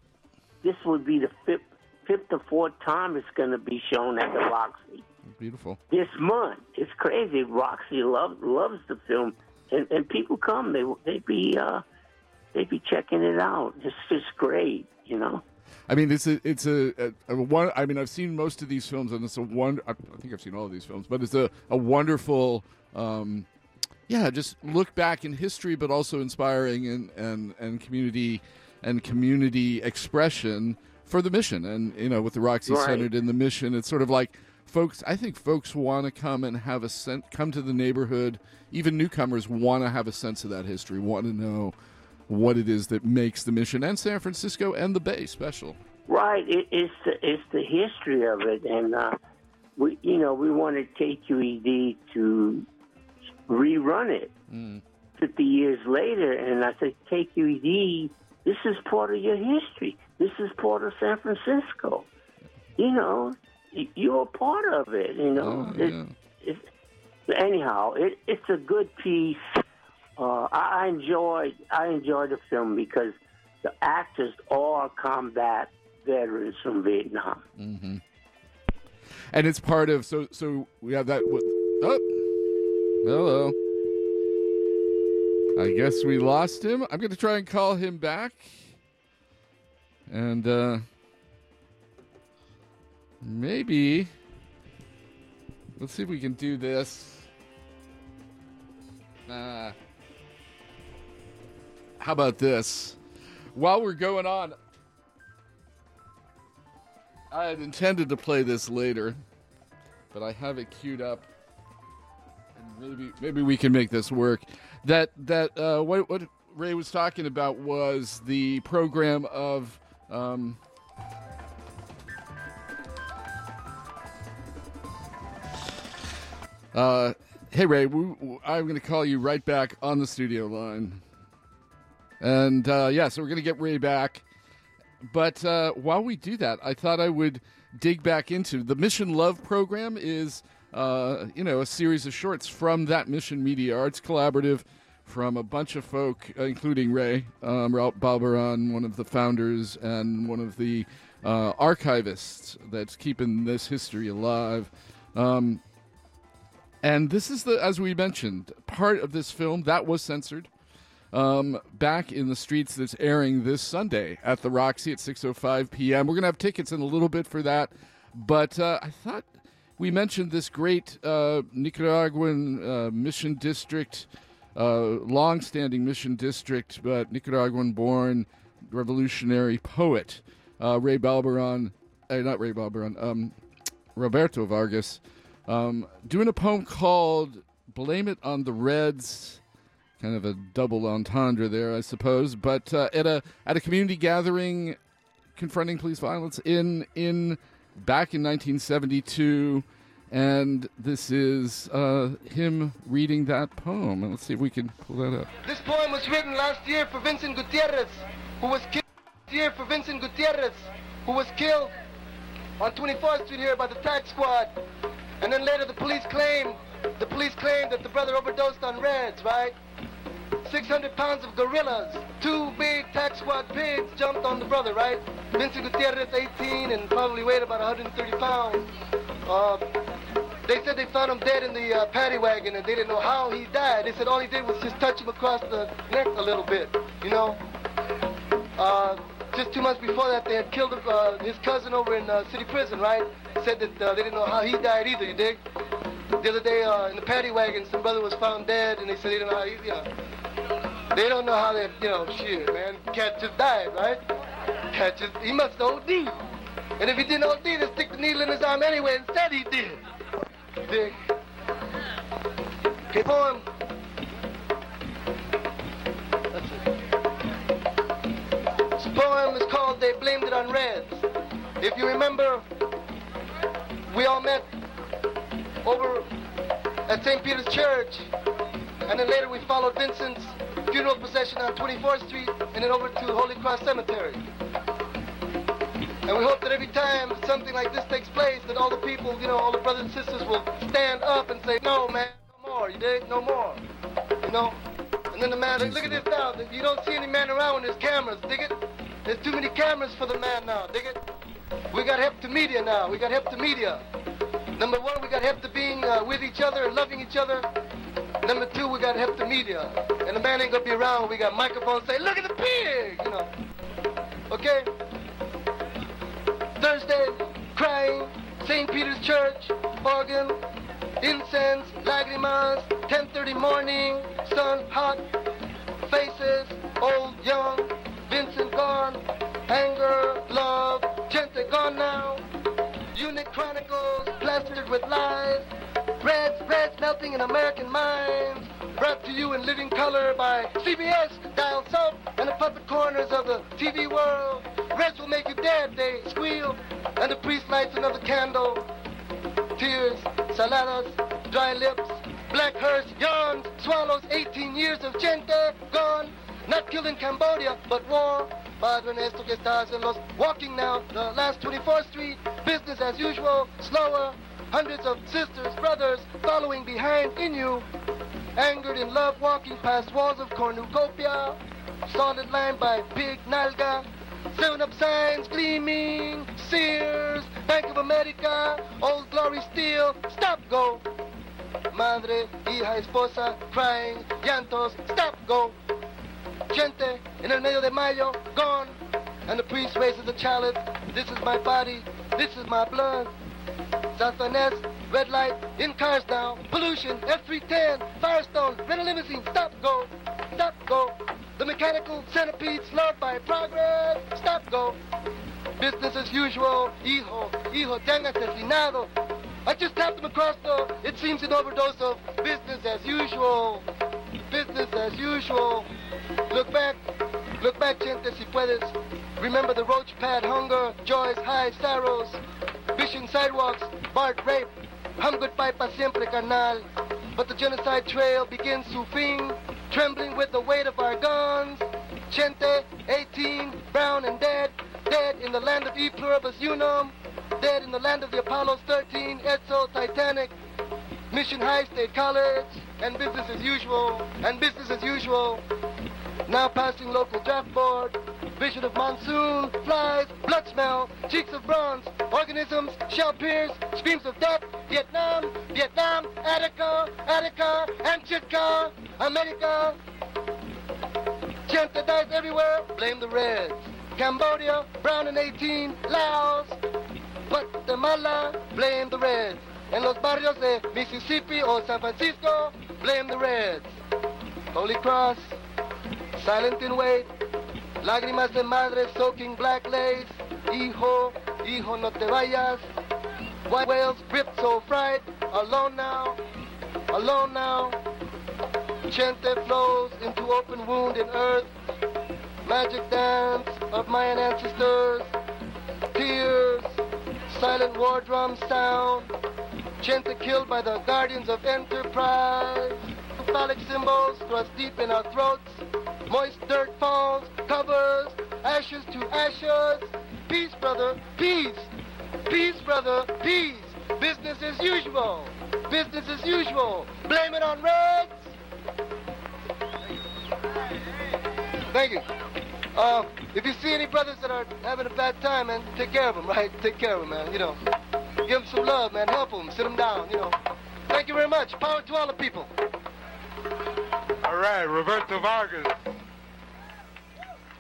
This would be the fifth fifth or fourth time it's going to be shown at the Roxy beautiful. this month. It's crazy. Roxy loves loves the film, and, and people come. They they be uh, they be checking it out. It's just great, you know. I mean, it's a it's a, a, a one. I mean, I've seen most of these films, and it's a one. I think I've seen all of these films, but it's a a wonderful, um, yeah, just look back in history, but also inspiring and and and community and community expression for the mission. And you know, with the Roxy Right. centered in the mission, it's sort of like folks. I think folks want to come and have a sense, come to the neighborhood. Even newcomers want to have a sense of that history, want to know what it is that makes the mission and San Francisco and the Bay special. Right. It, it's the, it's the history of it, and uh, we you know we wanted KQED to rerun it. Mm. 50 years later, and I said, KQED, this is part of your history. This is part of San Francisco. You know, you're a part of it. You know. Oh, yeah. anyhow, it, it's a good piece. Uh, I I enjoyed I enjoyed the film because the actors are combat veterans from Vietnam. hmm And it's part of so so we have that. what- Oh, hello. I guess we lost him. I'm going to try and call him back. And uh maybe let's see if we can do this. Uh, how about this? While we're going on, I had intended to play this later, but I have it queued up, and maybe maybe we can make this work. That that uh, what what Ray was talking about was the program of. Um, uh, hey Ray, we, I'm going to call you right back on the studio line, and uh, yeah, so we're going to get Ray back. But uh, while we do that, I thought I would dig back into the Mission Love program. Is uh, you know a series of shorts from that Mission Media Arts Collaborative from a bunch of folk, uh, including Ray um, Ralph Balberan, one of the founders and one of the uh, archivists that's keeping this history alive. Um, and this is the, as we mentioned, part of this film that was censored um, back in the streets that's airing this Sunday at the Roxy at 6:05 p.m. We're gonna have tickets in a little bit for that, but uh, I thought we mentioned this great uh, Nicaraguan uh, mission district, uh, long-standing mission district, but Nicaraguan-born revolutionary poet uh, Ray Balberan, uh, not Ray Balberan, um, Roberto Vargas, um, doing a poem called "Blame It on the Reds." kind of a double entendre there, I suppose. But uh, at a at a community gathering confronting police violence in in back in 1972, and this is uh, him reading that poem. And let's see if we can pull that up. This poem was written last year for Vincent Gutierrez, who was killed year for Vincent Gutierrez, who was killed on 24th Street here by the tax squad. And then later the police claimed, the police claimed that the brother overdosed on Reds, right? 600 pounds of gorillas, two big tax squad pigs jumped on the brother, right? Vincent Gutierrez, 18, and probably weighed about 130 pounds. Uh, they said they found him dead in the uh, paddy wagon, and they didn't know how he died. They said all he did was just touch him across the neck a little bit, you know? Uh, just two months before that, they had killed uh, his cousin over in uh, city prison, right? Said that uh, they didn't know how he died either, you dig? The other day uh, in the paddy wagon, some brother was found dead, and they said they didn't know how he, you know. They don't know how they, you know, shit, man. Cat just died, right? Cat just, he must OD. And if he didn't OD, they'd stick the needle in his arm anyway. Instead, he did. Dig. Okay, poem. They Blamed It on Reds. If you remember, we all met over at St. Peter's Church, and then later we followed Vincent's funeral procession on 24th Street, and then over to Holy Cross Cemetery. And we hope that every time something like this takes place, that all the people, you know, all the brothers and sisters will stand up and say, no, man, no more, you dig? No more. You know? And then the man, look, look at this now. You don't see any man around with his cameras, dig it? There's too many cameras for the man now, dig it? We got hip to media now. We got hip to media. Number one, we got hip to being uh, with each other and loving each other. Number two, we got hip to media. And the man ain't gonna be around we got microphones say, look at the pig, you know. Okay? Thursday, crying, St. Peter's Church, organ, incense, lagrimas, 10.30 morning, sun hot, faces, old, young, Vincent gone, anger, love, gente gone now, unit chronicles, plastered with lies, Reds, Reds melting in American minds. Brought to you in living color by CBS, Dial Soap, and the puppet corners of the TV world. Reds will make you dead, they squeal. And the priest lights another candle. Tears, saladas, dry lips. Black hearse yawns, swallows 18 years of gente gone. Not killed in Cambodia, but war. Padre Ernesto que estás en los walking now, the last 24th Street, business as usual, slower, Hundreds of sisters, brothers following behind in you. Angered in love, walking past walls of cornucopia. Solid line by Big Nalga. Seven up signs gleaming. Sears, Bank of America, Old Glory Steel. Stop, go. Madre, hija, esposa, crying, llantos. Stop, go. Gente, en el medio de mayo, gone. And the priest raises the chalice. This is my body. This is my blood. Van red light, in cars now. Pollution, F310, Firestone, rental limousine. Stop, go. Stop, go. The mechanical centipede, loved by progress. Stop, go. Business as usual. Hijo, hijo, te han asesinado. I just tapped him across the, it seems an overdose of business as usual. Business as usual. Look back, look back, gente, si puedes. Remember the roach pad hunger, joys, highs, sorrows, vision sidewalks, Bart rape. I'm goodbye pa siempre, carnal. But the genocide trail begins to fin, trembling with the weight of our guns. Gente, 18, brown and dead, dead in the land of E pluribus unum, dead in the land of the Apollos 13, Etzel, Titanic, Mission High State College, and business as usual, and business as usual. Now passing local draft board, vision of monsoon, flies, blood smell, cheeks of bronze, organisms, shell pierce, screams of death, Vietnam, Vietnam, Attica, Attica, and Chitka, America. Gente dies everywhere, blame the Reds. Cambodia, brown and 18, Laos, Guatemala, blame the Reds. En los barrios de Mississippi or San Francisco, blame the Reds. Holy Cross, silent in wait, lágrimas de madre soaking black lace. Hijo, hijo, no te vayas. White whales gripped so fright, alone now, alone now. Chente flows into open wound in earth. Magic dance of Mayan ancestors. Tears, silent war drums sound. Chente killed by the guardians of enterprise. Phallic symbols thrust deep in our throats. Moist dirt falls, covers, ashes to ashes. Peace, brother, peace. Peace, brother, peace. Business as usual. Business as usual. Blame it on Reds. Thank you. Uh, if you see any brothers that are having a bad time, man, take care of them, right? Take care of them, man. You know, give them some love, man. Help them, sit them down. You know. Thank you very much. Power to all the people. All right, Roberto Vargas.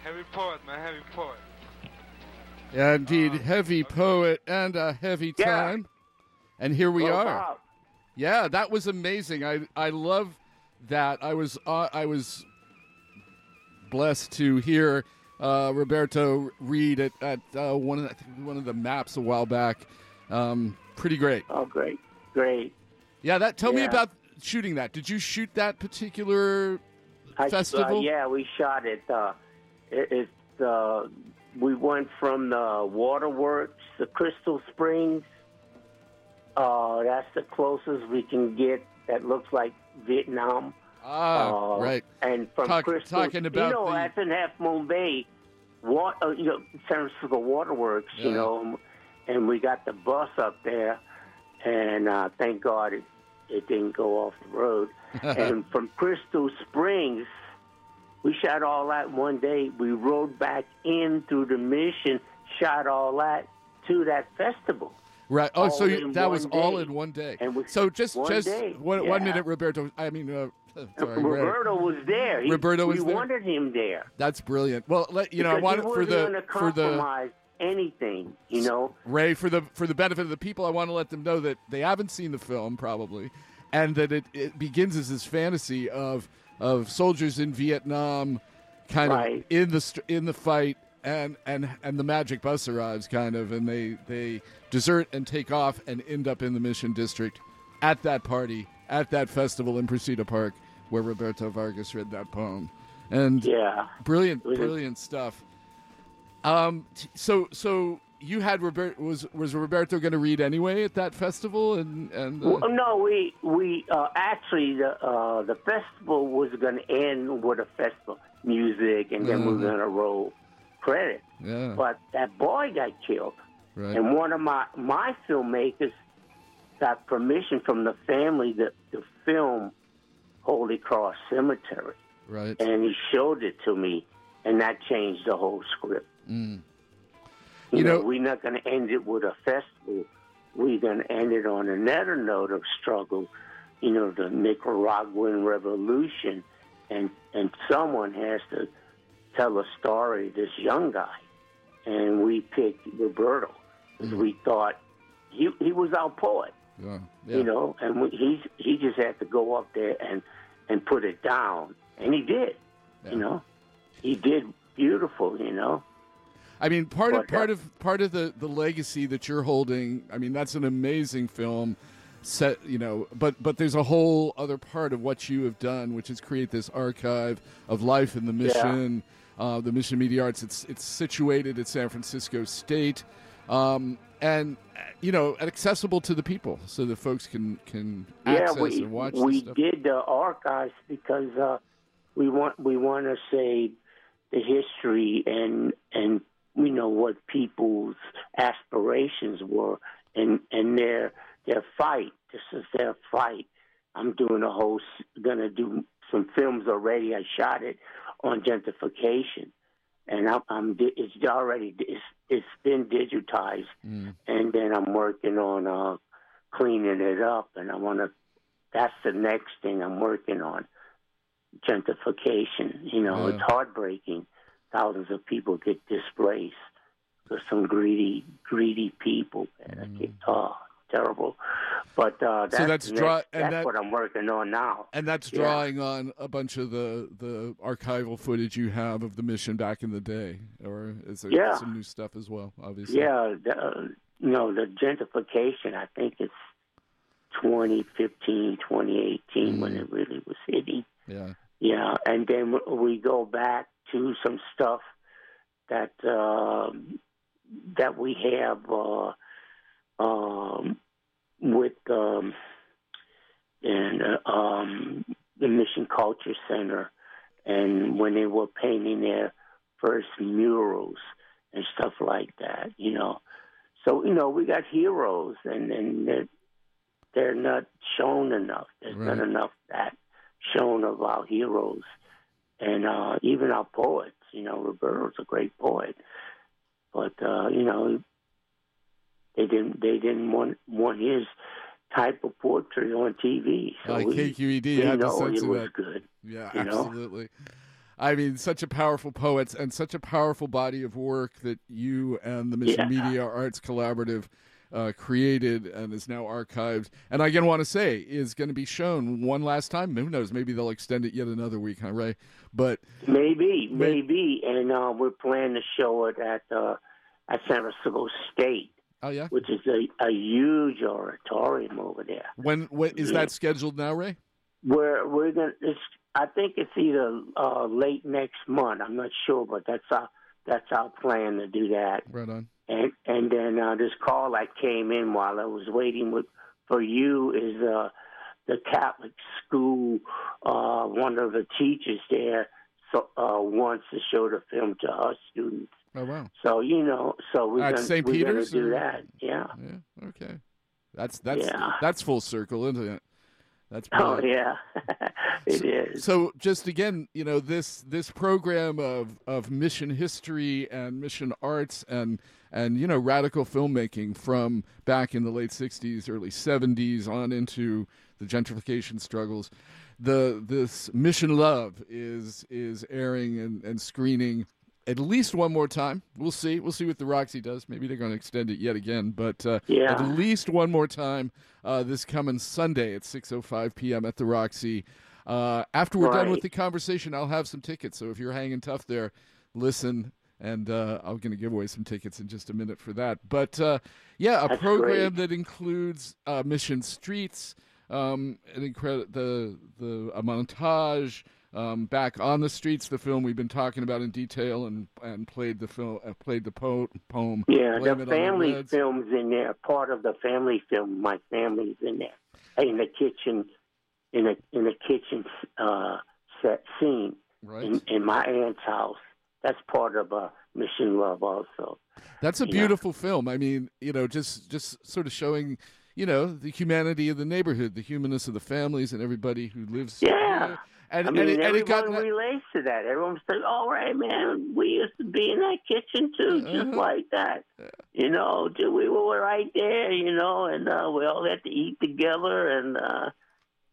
Heavy poet, man, heavy poet. Yeah, indeed, heavy poet and a heavy Yeah. time. And here we Well, are. Bob. Yeah, that was amazing. I I love that. I was uh, I was blessed to hear uh, Roberto read at, at uh, one of the, I think one of the maps a while back. Um, pretty great. Oh, great, great. Yeah, that. Tell me about shooting that. Did you shoot that particular I- festival? Uh, yeah, we shot it. Uh, it, it uh, we went from the waterworks, the Crystal Springs. Uh, that's the closest we can get. That looks like Vietnam. Ah, Uh, right. And from Talk- Crystal, talking about you know, the- that's in Half Moon Bay, what uh, you know, San Francisco Waterworks. You know, and we got the bus up there, and uh, thank God it it didn't go off the road. and from Crystal Springs, we shot all that one day. We rode back in through the mission, shot all that to that festival. Right. Oh, so you, that was one all in one day. And we- so just one just day, one, one minute, Roberto. I mean, uh, sorry. Roberto was there. He, Roberto was we there? wanted him there. That's brilliant. Well, let, you know, I Because want he for the for the compromise anything. You know, Ray for the for the benefit of the people. I want to let them know that they haven't seen the film probably, and that it, it begins as this fantasy of of soldiers in Vietnam, kind Right. of in the in the fight, and and and the magic bus arrives, kind of, and they they desert and take off and end up in the Mission District at that party at that festival in Precita Park where Roberto Vargas read that poem, and yeah, brilliant, It was a- brilliant stuff. Um, t- so so you had Robert was was Roberto going to read anyway at that festival and and uh, Well, no, we we uh, actually the uh, the festival was going to end with a festival music, and then we were going to roll credit. yeah. But that boy got killed, right. And one of my my filmmakers got permission from the family to, to film Holy Cross Cemetery, right. And he showed it to me, and that changed the whole script. Mm. You, You know, know- we're not going to end it with a festival. We're going to end it on another note of struggle. You know, the Nicaraguan revolution, and and someone has to tell a story. This young guy, and we picked Roberto because we thought he he was our poet. Yeah. You know, and we, he he just had to go up there and and put it down, and he did. You know, he did beautiful. You know. I mean, part of part of part of the the legacy that you're holding. I mean, that's an amazing film. Set, you know, but but there's a whole other part of what you have done, which is create this archive of life in the mission, uh, the Mission Media Arts. It's it's situated at San Francisco State, um, and you know, accessible to the people, so that folks can can access yeah, we and watch. we did the archives because uh, we want we want to save the history and and we know what people's aspirations were and and their their fight. This is their fight. I'm doing a whole gonna do some films already. I shot it on gentrification, and I'm, I'm it's already it's it's been digitized, Mm. and then I'm working on uh, cleaning it up, and I want to. That's the next thing I'm working on. Gentrification. You know, Yeah. it's heartbreaking. Thousands of people get displaced for some greedy, greedy people. Man, mm. oh, terrible. But uh, that's, So that's draw- and that's that- what I'm working on now. And that's Yeah. drawing on a bunch of the, the archival footage you have of the mission back in the day, or is there Yeah. some new stuff as well? Obviously, Yeah, the, uh, you know, the gentrification, I think it's 2015, 2018 when Mm. it really was hitting. yeah, Yeah, and then we go back to some stuff that um that we have uh, um, with um, and uh, um, the Mission Culture Center, and when they were painting their first murals and stuff like that, you know. So you know, we got heroes, and and they're, they're not shown enough. There's not enough that shown of our heroes, and uh, even our poets. You know, Roberto's a great poet, but uh, you know, they didn't they didn't want want his type of portrait on TV. So like we, KQED we had know it was that. good. Yeah, you know? absolutely. I mean, such a powerful poet and such a powerful body of work that you and the Mission Yeah. Media Arts Collaborative uh, created and is now archived. And I again want to say is going to be shown one last time. Who knows? Maybe they'll extend it yet another week, huh, Ray? But Maybe, maybe, and uh, we're planning to show it at uh, at San Francisco State, oh yeah, which is a, a huge auditorium over there. when when is Yeah. that scheduled now, Ray? We're we're gonna. It's, I think it's either uh, late next month. I'm not sure, but that's our that's our plan to do that. Right on. And and then uh, this call that came in while I was waiting with for you is uh, the Catholic school. Uh, one of the teachers there so, uh, wants to show the film to our students. Oh wow. So you know, so we're At gonna, St. we're gonna Peter's, do or- that. Yeah. Yeah. Okay. That's that's Yeah. that's full circle, isn't it? That's Oh brilliant. yeah, it is. So just again, you know, this this program of of mission history and mission arts and and you know radical filmmaking from back in the late '60s, early '70s on into the gentrification struggles. The this mission love is is airing and, and screening at least one more time. We'll see. We'll see what the Roxy does. Maybe they're going to extend it yet again. But uh, Yeah. at least one more time uh, this coming Sunday at 6:05 p.m. at the Roxy. Uh, after we're done with the conversation, I'll have some tickets. So if you're hanging tough there, listen. And uh, I'm going to give away some tickets in just a minute for that. But uh, yeah, a That's program great. that includes uh, Mission Streets, um, an incredible the the a montage um, back on the streets. The film we've been talking about in detail and and played the film uh, played the po- poem. Yeah, Blame the family Reds. film's in there. Part of the family film, my family's in there. In the kitchen, in a in a kitchen uh, set scene Right. in, in my aunt's house. That's part of a Mission Love, also. That's a Yeah. beautiful film. I mean, you know, just just sort of showing, you know the humanity of the neighborhood, the humanness of the families, and everybody who lives. Yeah. And, I mean, and, it got everyone relates to that. Everyone's like, "All right, man, we used to be in that kitchen too, Uh-huh. just like that." You know, ju- we were right there, you know, and uh, we all had to eat together. And uh,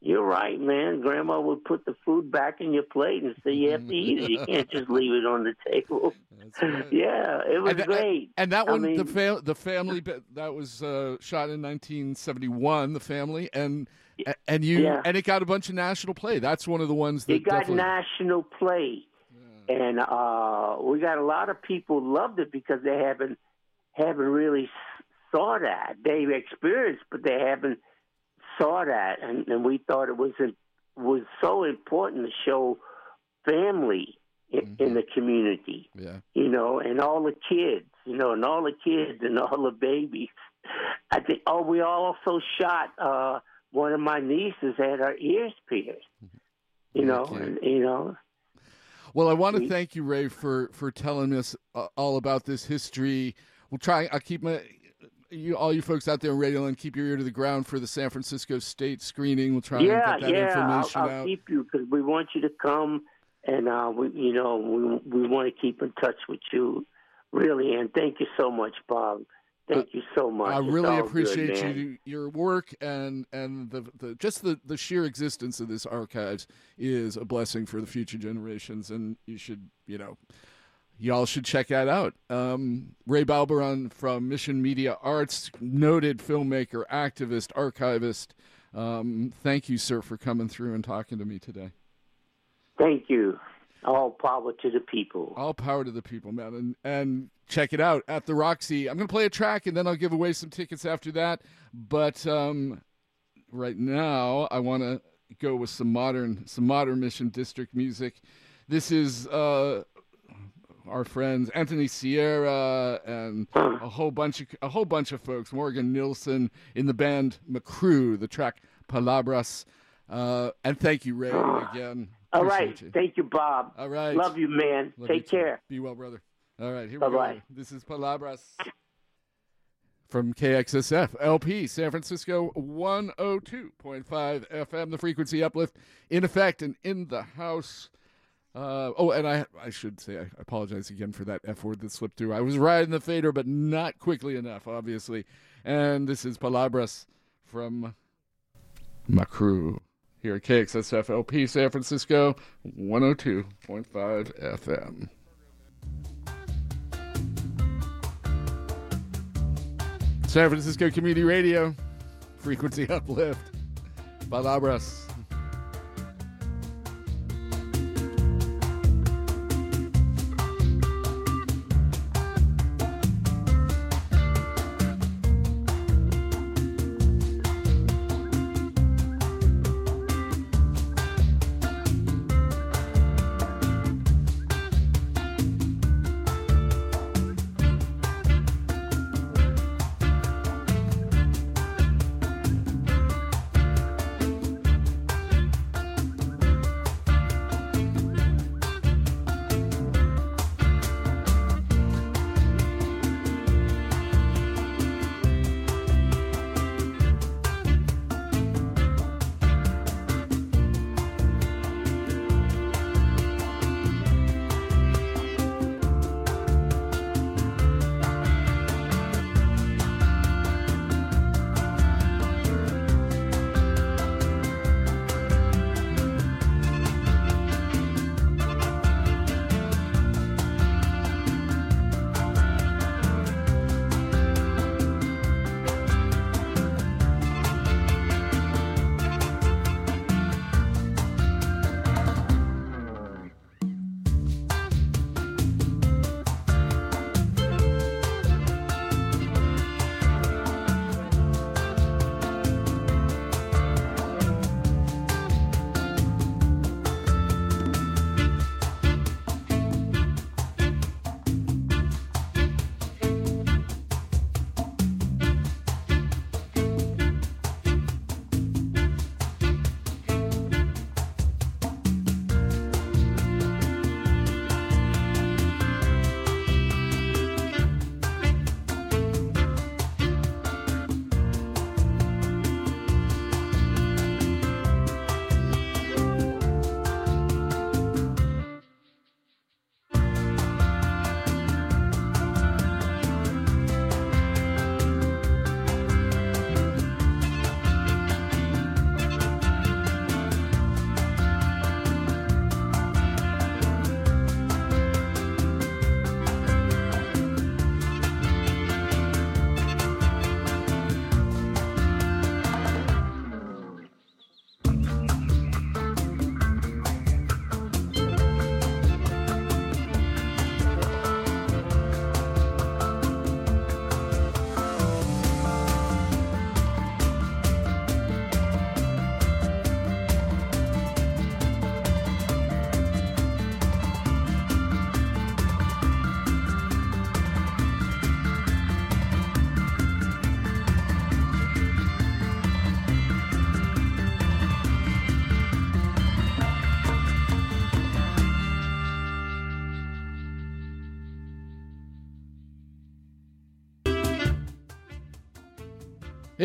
you're right, man. Grandma would put the food back in your plate and say you have to eat it. You can't just leave it on the table. yeah, it was and, great. And that I one, the mean- fam- the family that was uh, shot in 1971. The family and and you Yeah. and it got a bunch of national play. That's one of the ones that It got definitely- national play, and uh, we got a lot of people loved it because they haven't haven't really saw that. They've experienced, but they haven't saw that, and, and we thought it was im- was so important to show family in, in the community. Yeah. You know, and all the kids, you know, and all the kids and all the babies. I think. Oh, we also shot. uh One of my nieces had her ears pierced. You know, and, you know. Well, I want to thank you, Ray, for for telling us uh, all about this history. We'll try. I'll keep my you, all you folks out there in Radio Land, keep your ear to the ground for the San Francisco State screening. We'll try yeah, and get that yeah. information I'll, I'll out. keep you because we want you to come, and uh, we, you know, we we want to keep in touch with you, really. And thank you so much, Bob. Thank you so much. I It's really appreciate good, you, your work and and the, the just the, the sheer existence of this archives is a blessing for the future generations, and you should you know y'all should check that out. Um, Ray Balberan from Mission Media Arts, noted filmmaker, activist, archivist. Um, thank you, sir, for coming through and talking to me today. Thank you. All power to the people. All power to the people, man. And, and check it out at the Roxy. I'm going to play a track and then I'll give away some tickets after that. But um, right now, I want to go with some modern, some modern Mission District music. This is uh, our friends Anthony Sierra and a whole bunch of a whole bunch of folks. Morgan Nilsson in the band McCrew. The track Palabras. Uh, and thank you, Ray, again. All right. You. Thank you, Bob. All right. Love you, man. Love Take you too. care. Be well, brother. All right, here Bye-bye. we go. This is Palabras from KXSF LP San Francisco 102.5 FM. The frequency uplift in effect and in the house. Uh, oh, and I I should say I apologize again for that F word that slipped through. I was riding the fader, but not quickly enough, obviously. And this is Palabras from my crew here at KXSF LP San Francisco 102.5 FM. San Francisco Community Radio, frequency uplift. Palabras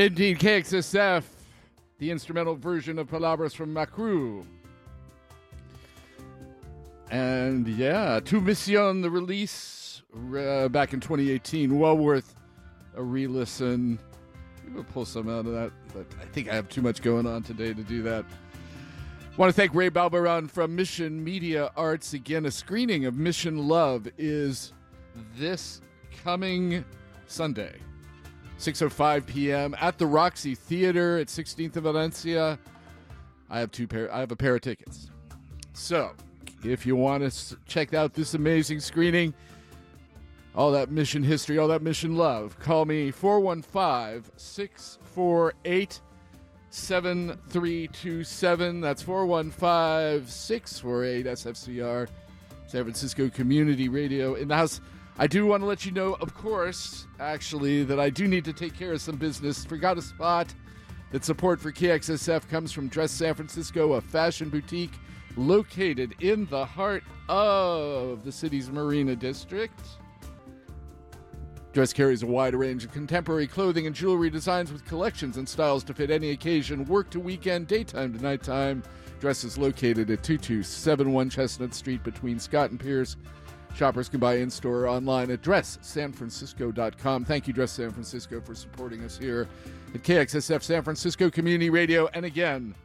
Indeed, KXSF, the instrumental version of Palabras from Macru. And yeah, Tu Mission, the release uh, back in 2018, well worth a re listen. We'll pull some out of that, but I think I have too much going on today to do that. Want to thank Ray Balberan from Mission Media Arts. Again, a screening of Mission Love is this coming Sunday, 6:05 p.m. at the Roxy Theater at 16th of Valencia. I have two pair. I have a pair of tickets. So, if you want to check out this amazing screening, all that mission history, all that mission love, call me 415 648 7327. That's 415 648 SFCR, San Francisco Community Radio in the house. I do want to let you know, of course, actually, that I do need to take care of some business. Forgot a spot that support for KXSF comes from Dress San Francisco, a fashion boutique located in the heart of the city's Marina District. Dress carries a wide range of contemporary clothing and jewelry designs with collections and styles to fit any occasion, work to weekend, daytime to nighttime. Dress is located at 2271 Chestnut Street between Scott and Pierce. Shoppers can buy in store or online at dresssanfrancisco.com. Thank you, Dress San Francisco, for supporting us here at KXSF San Francisco Community Radio. And again,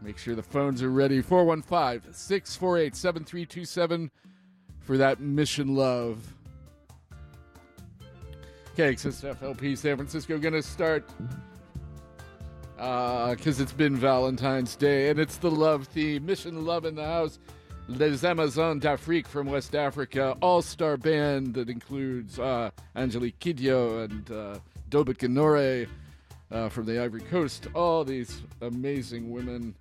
make sure the phones are ready 415 648 7327 for that mission love. KXSF LP San Francisco going to start uh, because it's been Valentine's Day and it's the love theme. Mission Love in the House. Les Amazones d'Afrique from West Africa, all star band that includes uh, Angelique Kidjo and uh, Dobet Gnahoré uh, from the Ivory Coast. All these amazing women.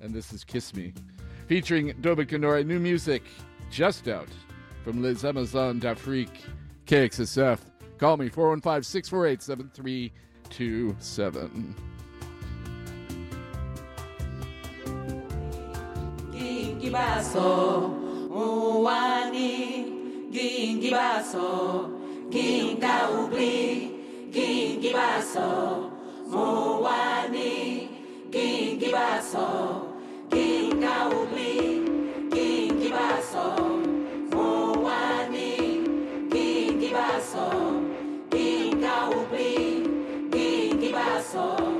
And this is Kiss Me, featuring Dobet Gnahoré. New music just out from Les Amazones d'Afrique, KXSF. Call me 415 648 7327. Gingibaso, Uwani, Gingibaso, Ginga Ubli, Gingibaso, Uwani, Gingibaso, Ginga Ubli, Gingibaso, Uwani, Gingibaso, Ginga Ubli, Gingibaso,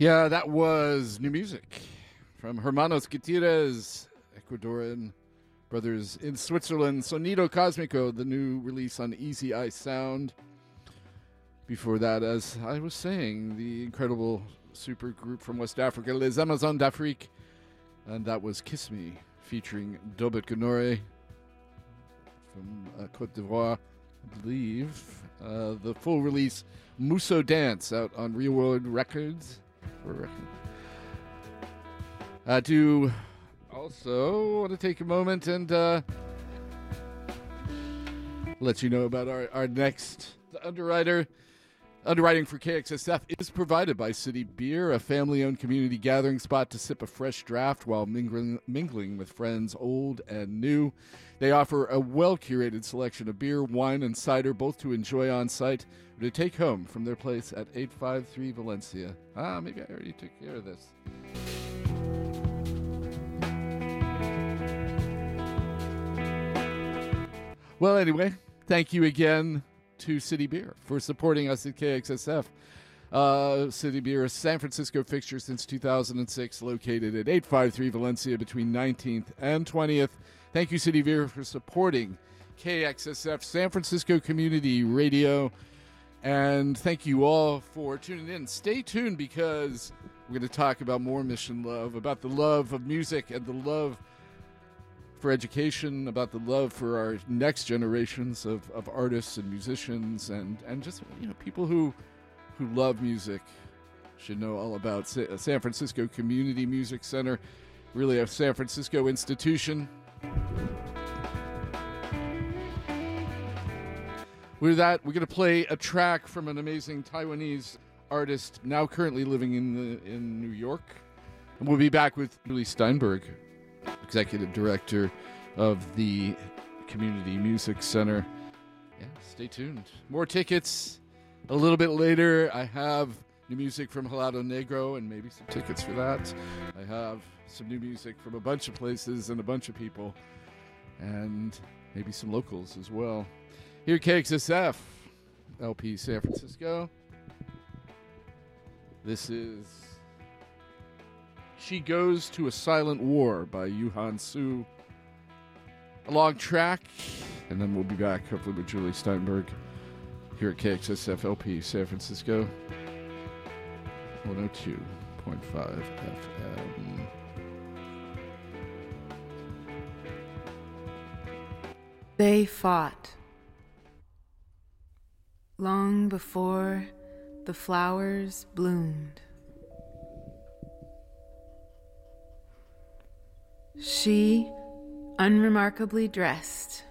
Yeah, that was new music from Hermanos Gutierrez, Ecuadorian brothers in Switzerland. Sonido Cosmico, the new release on Easy Eye Sound. Before that, as I was saying, the incredible super group from West Africa, Les Amazones d'Afrique. And that was Kiss Me, featuring Dobet Gnahoré from uh, Cote d'Ivoire, I believe. Uh, the full release, Musow Danse, out on Real World Records. I do also want to take a moment and uh, let you know about our, our next underwriter, Underwriting for KXSF is provided by City Beer, a family owned community gathering spot to sip a fresh draft while mingling, mingling with friends old and new. They offer a well curated selection of beer, wine, and cider, both to enjoy on site or to take home from their place at 853 Valencia. Ah, maybe I already took care of this. Well, anyway, thank you again to City Beer for supporting us at KXSF. Uh, City Beer, a San Francisco fixture since 2006, located at 853 Valencia between 19th and 20th. Thank you, City Beer, for supporting KXSF San Francisco Community Radio. And thank you all for tuning in. Stay tuned because we're going to talk about more mission love, about the love of music and the love for education, about the love for our next generations of, of artists and musicians, and, and just you know people who who love music should know all about Sa- San Francisco Community Music Center, really a San Francisco institution. With that, we're going to play a track from an amazing Taiwanese artist now currently living in the, in New York. And we'll be back with Julie Steinberg, executive director of the Community Music Center. Yeah, stay tuned. More tickets a little bit later. I have new music from Helado Negro and maybe some tickets for that. I have some new music from a bunch of places and a bunch of people, and maybe some locals as well. Here KXSF, LP San Francisco. This is She Goes to a Silent War by Yuhan Su. A long track, and then we'll be back hopefully with Julie Steinberg here at KXSF LP San Francisco. 102.5 FM. They fought long before the flowers bloomed. She, unremarkably dressed,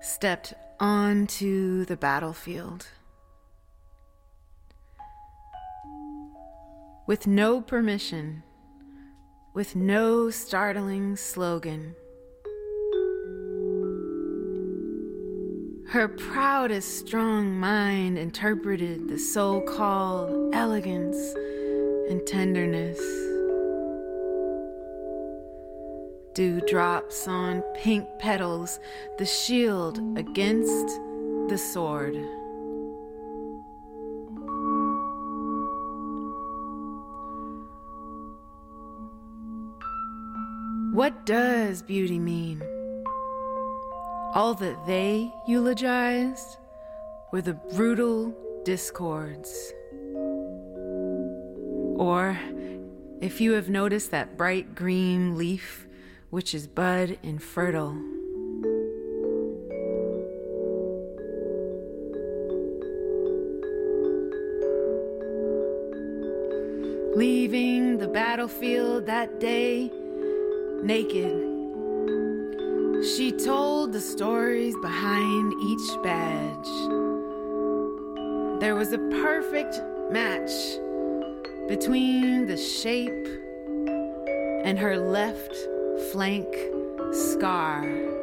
stepped onto the battlefield. With no permission, with no startling slogan. Her proudest strong mind interpreted the so called elegance and tenderness. Dewdrops on pink petals, the shield against the sword. What does beauty mean? All that they eulogized were the brutal discords. Or, if you have noticed that bright green leaf which is bud and fertile. Leaving the battlefield that day naked. She told the stories behind each badge. There was a perfect match between the shape and her left flank scar.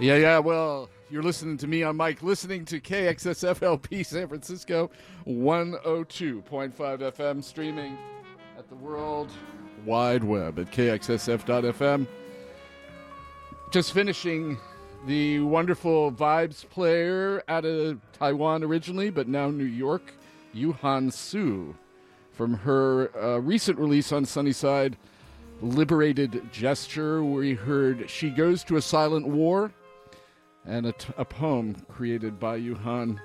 Yeah, yeah. Well, you're listening to me on Mike, listening to KXSFLP San Francisco, 102.5 FM, streaming at the World Wide Web at KXSF.FM. Just finishing the wonderful Vibes player out of Taiwan originally, but now New York, Yuhan Su, from her uh, recent release on Sunnyside, Liberated Gesture, where we heard She Goes to a Silent War and a, t- a poem created by Yuhan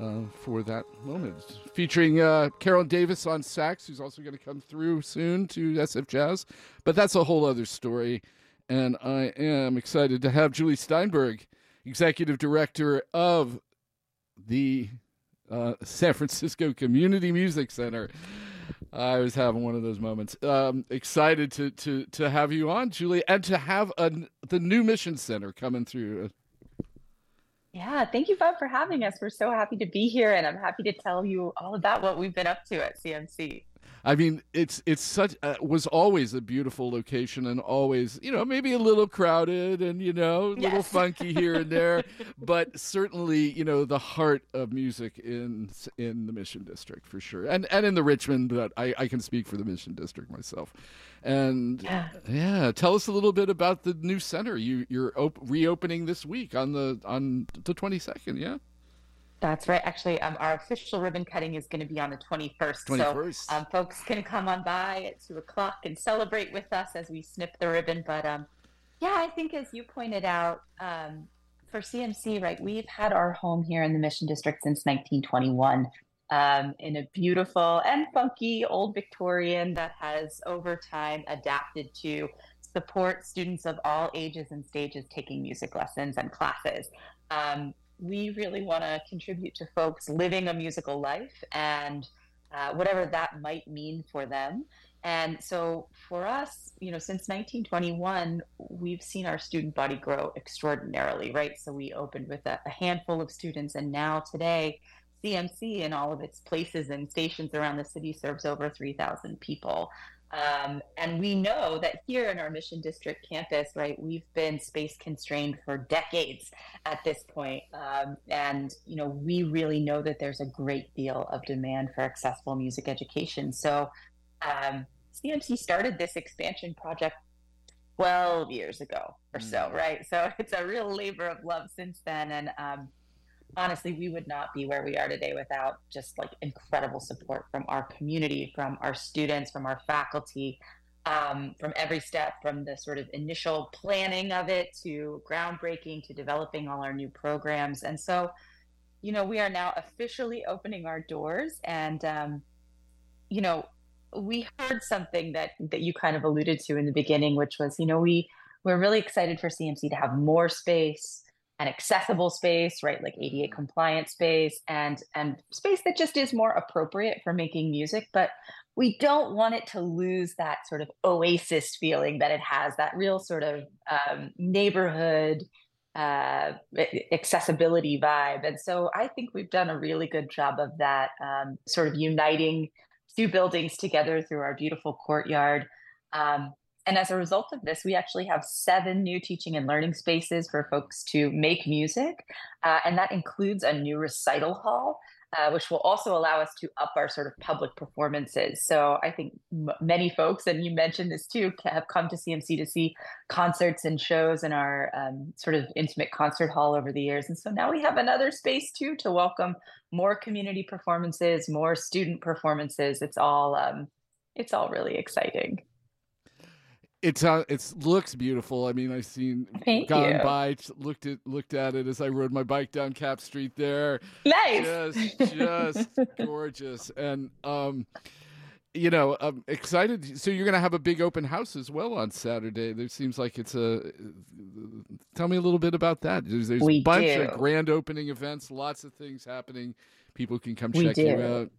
uh, for that moment, featuring uh, Carol Davis on sax, who's also going to come through soon to SF Jazz. But that's a whole other story. And I am excited to have Julie Steinberg, executive director of the uh, San Francisco Community Music Center. I was having one of those moments. Um, excited to, to, to have you on, Julie, and to have a, the new Mission Center coming through. Yeah, thank you, Bob, for having us. We're so happy to be here, and I'm happy to tell you all about what we've been up to at CMC. I mean, it's it's such uh, was always a beautiful location and always, you know, maybe a little crowded and you know, a little Yes. funky here and there, but certainly, you know, the heart of music in in the Mission District for sure, and and in the Richmond. But I I can speak for the Mission District myself, and yeah, tell us a little bit about the new center you you're op- reopening this week on the on the twenty second. Yeah. That's right. Actually, um, our official ribbon cutting is going to be on the 21st. 21st. So um, folks can come on by at 2 o'clock and celebrate with us as we snip the ribbon. But um, yeah, I think as you pointed out, um, for CMC, right, we've had our home here in the Mission District since 1921 um, in a beautiful and funky old Victorian that has over time adapted to support students of all ages and stages taking music lessons and classes. Um, we really want to contribute to folks living a musical life and uh, whatever that might mean for them. And so for us, you know, since 1921, we've seen our student body grow extraordinarily, right? So we opened with a, a handful of students, and now today, CMC in all of its places and stations around the city serves over 3,000 people. Um, and we know that here in our Mission District campus, right, we've been space constrained for decades at this point. Um, and, you know, we really know that there's a great deal of demand for accessible music education. So um, CMC started this expansion project 12 years ago or so, right? So it's a real labor of love since then. And um, honestly, we would not be where we are today without just like incredible support from our community, from our students, from our faculty, um, from every step, from the sort of initial planning of it to groundbreaking to developing all our new programs. And so, you know, we are now officially opening our doors and, um, you know, we heard something that that you kind of alluded to in the beginning, which was, you know, we we're really excited for CMC to have more space and accessible space, right? Like ADA compliant space and and space that just is more appropriate for making music, but we don't want it to lose that sort of oasis feeling that it has, that real sort of um, neighborhood uh, accessibility vibe. And so I think we've done a really good job of that, um, sort of uniting two buildings together through our beautiful courtyard. Um, and as a result of this, we actually have seven new teaching and learning spaces for folks to make music. Uh, and that includes a new recital hall, uh, which will also allow us to up our sort of public performances. So I think m- many folks, and you mentioned this too, have come to CMC to see concerts and shows in our um, sort of intimate concert hall over the years. And so now we have another space too to welcome more community performances, more student performances. It's all um, it's all really exciting. It's uh, it's looks beautiful. I mean, I've seen Thank gone you. by, looked at looked at it as I rode my bike down Capp Street there. Nice. just just gorgeous, and um, you know, I'm excited. So you're going to have a big open house as well on Saturday. There seems like it's a. Tell me a little bit about that. There's, there's a bunch do. of grand opening events, lots of things happening. People can come We check you out.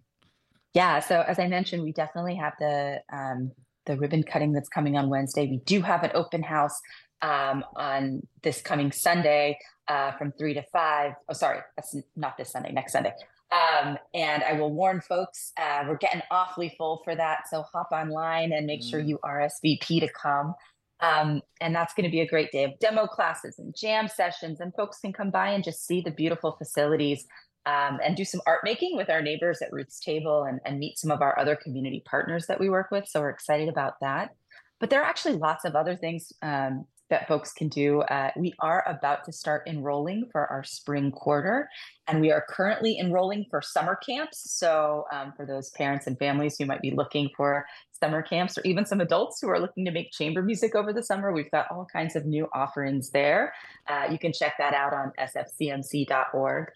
Yeah, so as I mentioned, we definitely have the um, the ribbon cutting that's coming on Wednesday. We do have an open house um, on this coming Sunday uh, from three to five. Oh, sorry, that's not this Sunday. Next Sunday. Um, and I will warn folks, uh, we're getting awfully full for that. So hop online and make sure you RSVP to come. Um, and that's going to be a great day of demo classes and jam sessions, and folks can come by and just see the beautiful facilities um, and do some art making with our neighbors at Roots Table and, and meet some of our other community partners that we work with. So we're excited about that. But there are actually lots of other things um, that folks can do. Uh, we are about to start enrolling for our spring quarter, and we are currently enrolling for summer camps. So um, for those parents and families who might be looking for summer camps, or even some adults who are looking to make chamber music over the summer, we've got all kinds of new offerings there. Uh, you can check that out on sfcmc.org.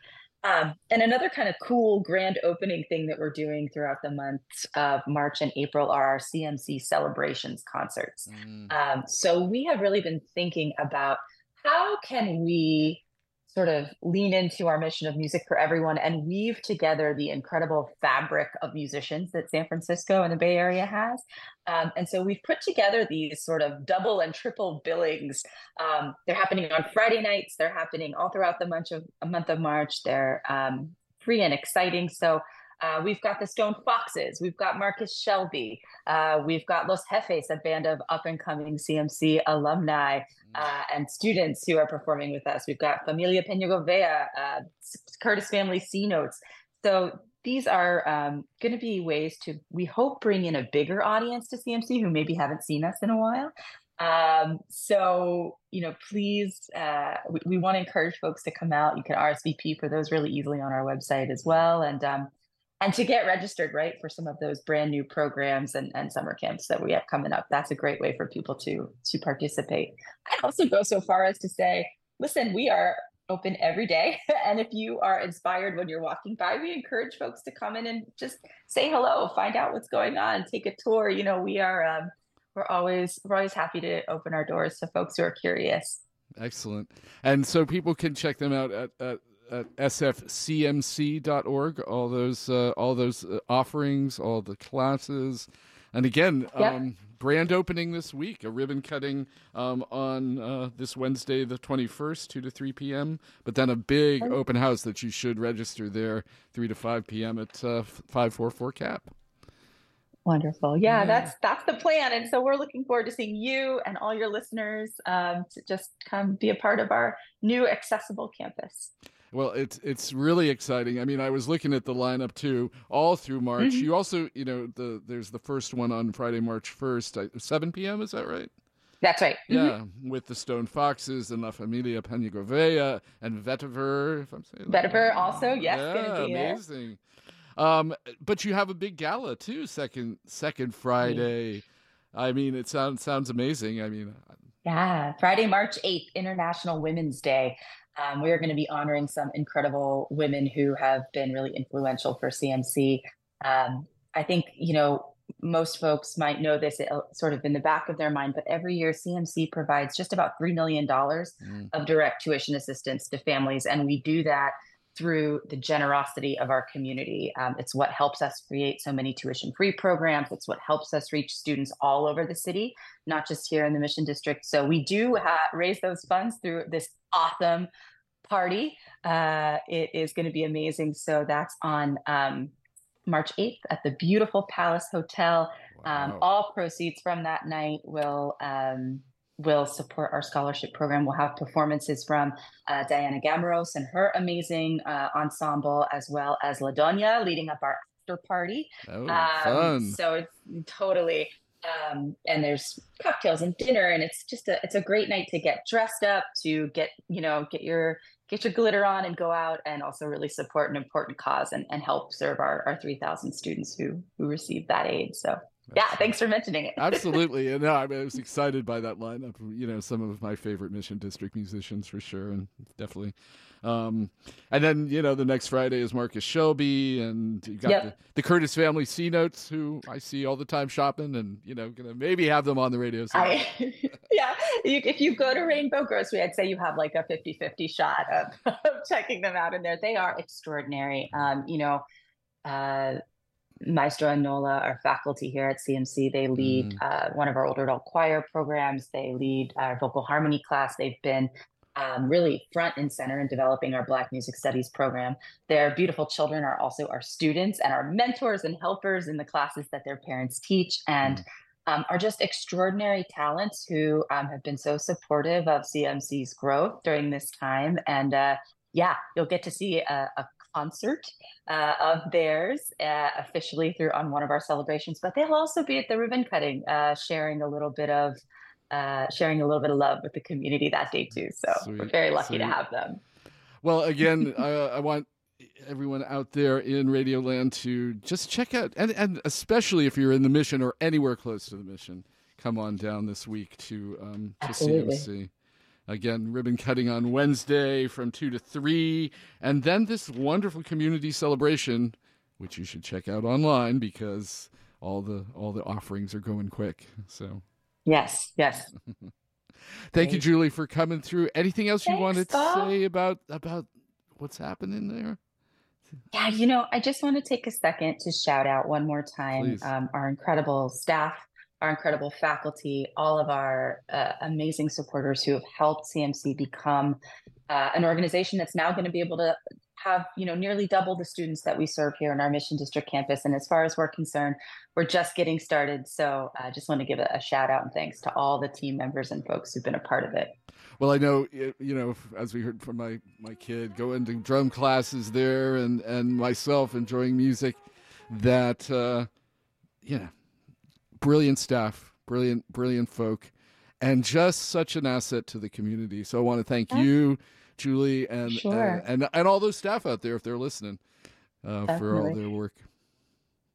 Um, and another kind of cool grand opening thing that we're doing throughout the months of March and April are our CMC celebrations concerts. Um, so we have really been thinking about how can we sort of lean into our mission of music for everyone and weave together the incredible fabric of musicians that San Francisco and the Bay Area has. Um, and so we've put together these sort of double and triple billings. Um, they're happening on Friday nights. They're happening all throughout the month of, month of March. They're um, free and exciting. So Uh, we've got the Stone Foxes. We've got Marcus Shelby. Uh, we've got Los Jefes, a band of up and coming CMC alumni uh, and students who are performing with us. We've got Familia Peña Govea, uh, Curtis Family C Notes. So these are um, going to be ways to, we hope, bring in a bigger audience to CMC who maybe haven't seen us in a while. Um, so, you know, please, uh, we, we want to encourage folks to come out. You can RSVP for those really easily on our website as well. And, um, and to get registered, right, for some of those brand new programs and, and summer camps that we have coming up. That's a great way for people to, to participate. I'd also go so far as to say, listen, we are open every day. And if you are inspired when you're walking by, we encourage folks to come in and just say hello, find out what's going on, take a tour. You know, we are, um, we're always we're always happy to open our doors to folks who are curious. Excellent. And so people can check them out at, at, at sfcmc.org. All those uh, all those uh, offerings, all the classes, and again, Yep. um, brand opening this week. A ribbon cutting um, on uh, this Wednesday, the twenty first, two to three p.m. But then a big open house that you should register there, three to five p.m. at uh, five four four Capp. Wonderful. Yeah, Yeah. that's that's the plan. And so we're looking forward to seeing you and all your listeners um, to just come be a part of our new accessible campus. Well, it's it's really exciting. I mean, I was looking at the lineup too, all through March. Mhm. You also, you know, the there's the first one on Friday, March first, seven p.m. Is that right? That's right. Mhm. Yeah, with the Stone Foxes and La Familia Peñagovea and Vetiver, if I'm saying Vetiver right. also, yes, yeah, gonna be there. amazing. Um, but you have a big gala too, second second Friday. I mean, it sounds sounds amazing. I mean, Yeah, Friday, March 8th, International Women's Day. Um, we are going to be honoring some incredible women who have been really influential for CMC. Um, I think, you know, most folks might know this sort of in the back of their mind, but every year CMC provides just about $3 million Mm. of direct tuition assistance to families. And we do that through the generosity of our community. Um, it's what helps us create so many tuition free programs. It's what helps us reach students all over the city, not just here in the Mission District. So we do ha- raise those funds through this awesome party. Uh, it is going to be amazing. So that's on um, March 8th at the beautiful Palace Hotel. Um, all proceeds from that night will um, will support our scholarship program. We'll have performances from uh, Diana Gameros and her amazing uh, ensemble, as well as La Doña leading up our after party. Oh, Um, fun. So it's totally. Um, and there's cocktails and dinner, and it's just a it's a great night to get dressed up, to get you know get your get your glitter on and go out, and also really support an important cause and, and help serve our, our 3,000 students who who receive that aid. So yeah, thanks for mentioning it. Absolutely. And no, I, mean, I was excited by that lineup. You know, some of my favorite Mission District musicians for sure, and definitely. Um, and then you know the next Friday is Marcus Shelby, and you got Yep. the, the Curtis family C notes, who I see all the time shopping, and you know, gonna maybe have them on the radio. I, yeah, you, if you go to Rainbow Grocery, I'd say you have like a 50 50 shot of, of checking them out in there. They are extraordinary. Um, you know, uh, Maestro and Nola are faculty here at CMC. They lead uh, one of our older adult choir programs, they lead our vocal harmony class. They've been um, really front and center in developing our Black Music Studies program. Their beautiful children are also our students and our mentors and helpers in the classes that their parents teach, and um, are just extraordinary talents who um, have been so supportive of CMC's growth during this time. And uh, yeah, you'll get to see a, a concert uh, of theirs uh, officially through on one of our celebrations, but they'll also be at the ribbon cutting, uh, sharing a little bit of uh, sharing a little bit of love with the community that day too. So we're very lucky to have them. Well, again, I, I want everyone out there in Radioland to just check out, and, and especially if you're in the mission or anywhere close to the mission, come on down this week to um, to Absolutely. CMC. Again, ribbon cutting on Wednesday from two to three, and then this wonderful community celebration, which you should check out online because all the all the offerings are going quick. So. Yes, yes. Thank you, Julie, for coming through. Anything else you Thanks, wanted to Bob. say about about what's happening there? Yeah, you know, I just want to take a second to shout out one more time um, our incredible staff, our incredible faculty, all of our uh, amazing supporters who have helped CMC become uh, an organization that's now going to be able to have you know nearly double the students that we serve here in our Mission District campus. And as far as we're concerned, we're just getting started. So I just want to give a, a shout out and thanks to all the team members and folks who've been a part of it. Well, I know you know as we heard from my my kid going to drum classes there, and and myself enjoying music. That uh, yeah, brilliant staff, brilliant brilliant folk, and just such an asset to the community. So I want to thank you, Julie, and Sure. and, and and all those staff out there if they're listening uh, for all their work.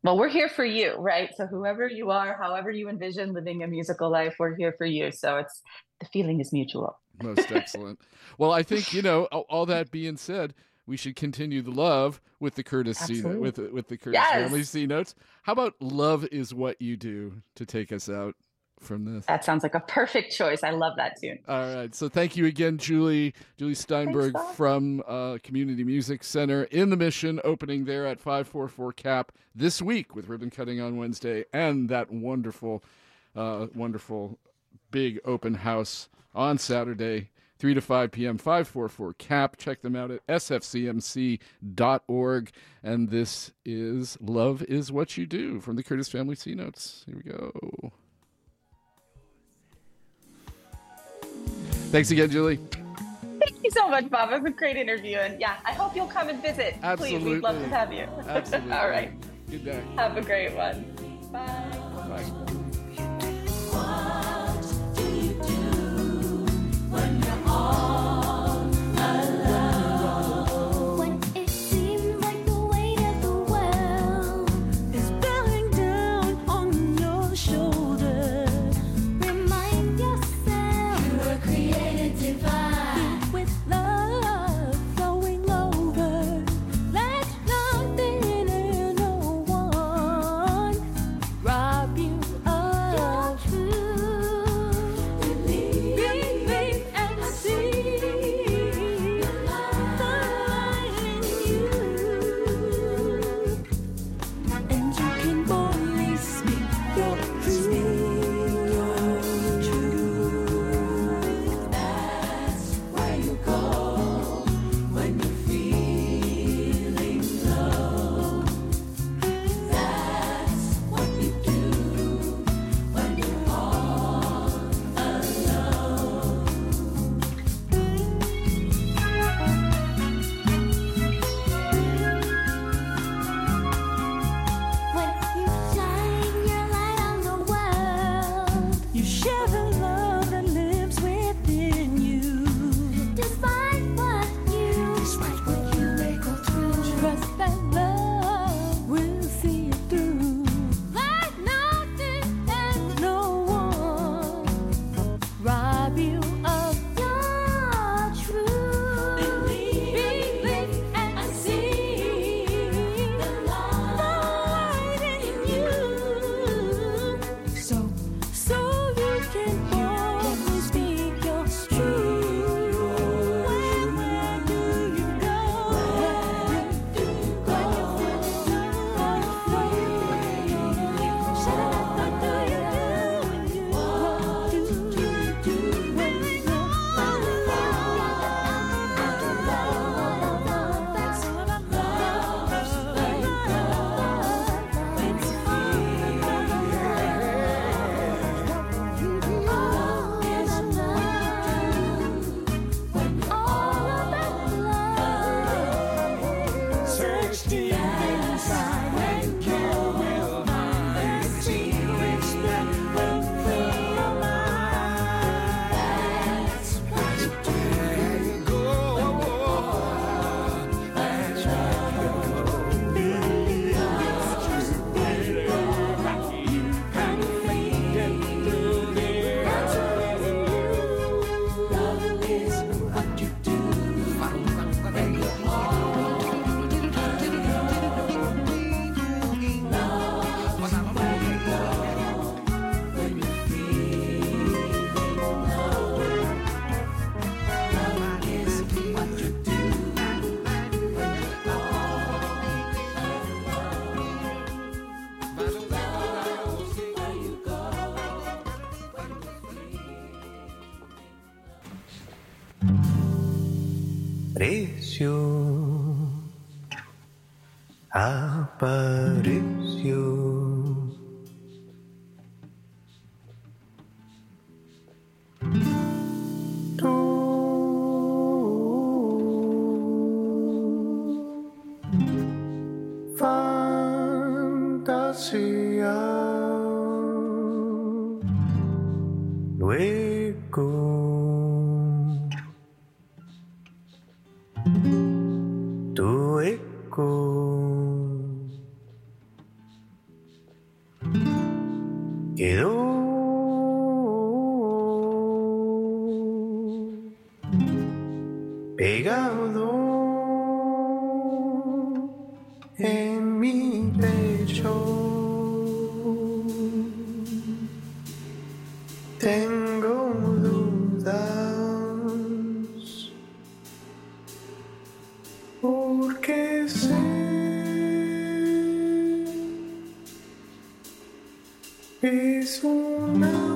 Well, we're here for you, right? So whoever you are, however you envision living a musical life, we're here for you. So it's the feeling is mutual. Most excellent. Well, I think you know. All, all that being said, we should continue the love with the Curtis C with with the Curtis Yes. family C notes. How about "Love Is What You Do" to take us out from this? That sounds like a perfect choice. I love that tune. All right. So thank you again, Julie. Julie Steinberg Bob. from uh, Community Music Center in the Mission, opening there at 544 Capp this week with ribbon cutting on Wednesday and that wonderful, uh, wonderful big open house on Saturday. 3 to 5 p.m., 544 Capp. Check them out at sfcmc.org. And this is Love is What You Do from the Curtis Family C Notes. Here we go. Thanks again, Julie. Thank you so much, Bob. It was a great interview. And yeah, I hope you'll come and visit. Please, we'd love to have you. Absolutely. All right. Good day. Have a great one. Bye. Bye. When pegado en mi pecho. Tengo dudas porque sé es una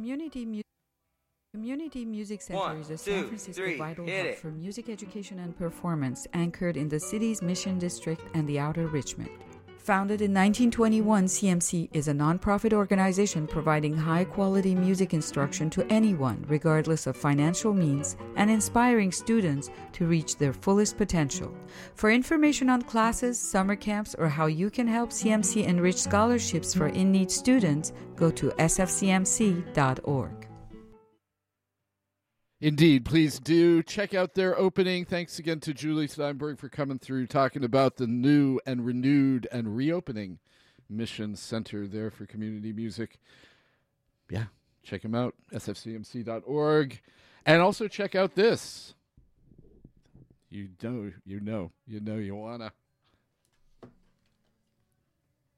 Community Music Community Music Center One, is a San two, Francisco three, vital hub it. for music education and performance anchored in the city's Mission District and the Outer Richmond. Founded in 1921, CMC is a nonprofit organization providing high quality music instruction to anyone, regardless of financial means, and inspiring students to reach their fullest potential. For information on classes, summer camps, or how you can help CMC enrich scholarships for in need students, go to sfcmc.org. Indeed, please do check out their opening. Thanks again to Julie Steinberg for coming through talking about the new and renewed and reopening Mission Center there for community music. Yeah, check them out, sfcmc.org. And also check out this. You know, you know, you know you wanna.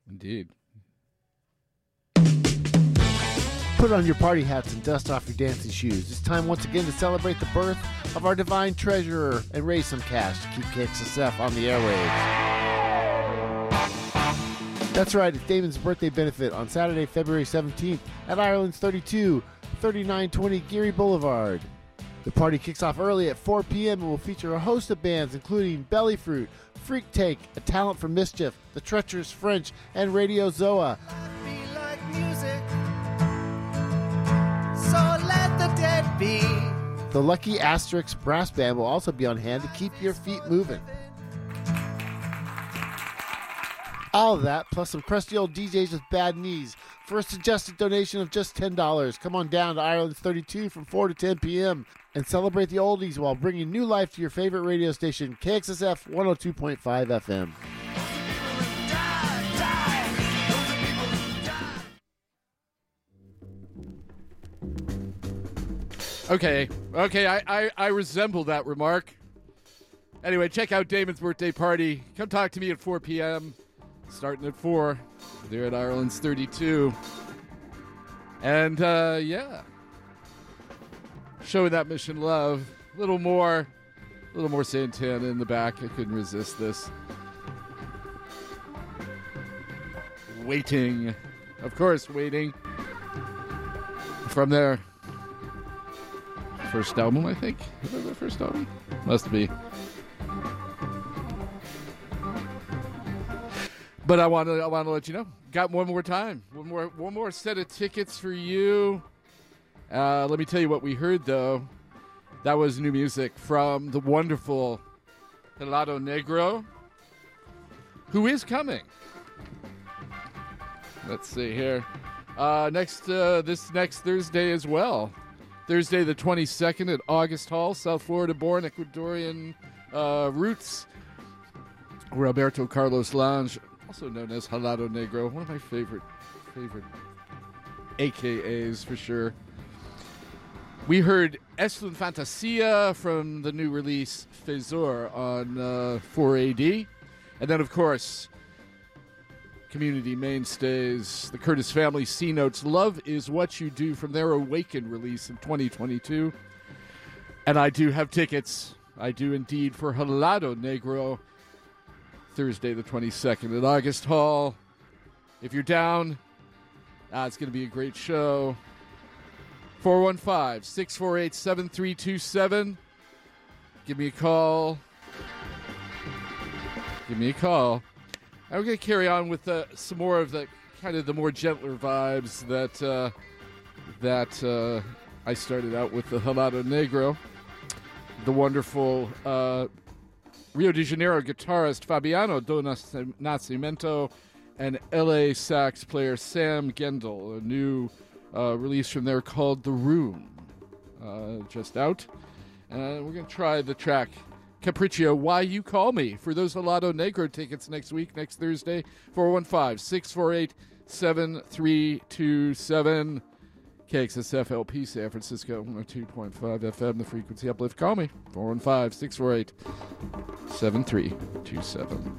Indeed. Put on your party hats and dust off your dancing shoes. It's time once again to celebrate the birth of our divine treasurer and raise some cash to keep KXSF on the airwaves. That's right, it's Damon's birthday benefit on Saturday, February 17th at Ireland's 32, 3920 Geary Boulevard. The party kicks off early at 4 p.m. and will feature a host of bands including Belly Fruit, Freak Take, A Talent for Mischief, The Treacherous French, and Radio Zoa. Be. The Lucky Asterix Brass Band will also be on hand to keep your feet moving. All that, plus some crusty old DJs with bad knees. For a suggested donation of just $10, come on down to Ireland's 32 from 4 to 10 p.m. and celebrate the oldies while bringing new life to your favorite radio station, KXSF 102.5 FM. Okay, okay, I, I, I resemble that remark. Anyway, check out Damon's birthday party. Come talk to me at 4 p.m. Starting at 4. There at Ireland's 32. And uh, yeah. Showing that mission love. A little more, a little more Santana in the back. I couldn't resist this. Waiting. Of course, waiting. From their first album, I think. That their first album? Must be. But I want to I want to let you know. Got one more time. One more one more set of tickets for you. Uh, let me tell you what we heard though. That was new music from the wonderful Helado Negro, who is coming. Let's see here. Uh, next uh, this next Thursday as well. Thursday the 22nd at August Hall, South Florida born Ecuadorian uh, roots. Roberto Carlos Lange, also known as Helado Negro, one of my favorite favorite AKAs for sure. We heard Estlin Fantasia from the new release Phasor on uh, 4AD. And then, of course, community mainstays, the Curtis Family C Notes, Love is What You Do from their Awaken release in 2022. And I do have tickets. I do indeed for Helado Negro, Thursday the 22nd at August Hall. If you're down, ah, it's going to be a great show. 415 648 7327. Give me a call. Give me a call. I'm going to carry on with uh, some more of the kind of the more gentler vibes that uh, that uh, I started out with the Helado Negro. The wonderful uh, Rio de Janeiro guitarist Fabiano do Nascimento and LA sax player Sam Gendel, a new uh, release from there called The Room, just out. Uh, we're going to try the track Capriccio, Why You Call Me for those Helado Negro tickets next week, next Thursday, 415 648 7327. KXSF LP San Francisco 102.5 FM, the frequency uplift. Call me 415 648 7327.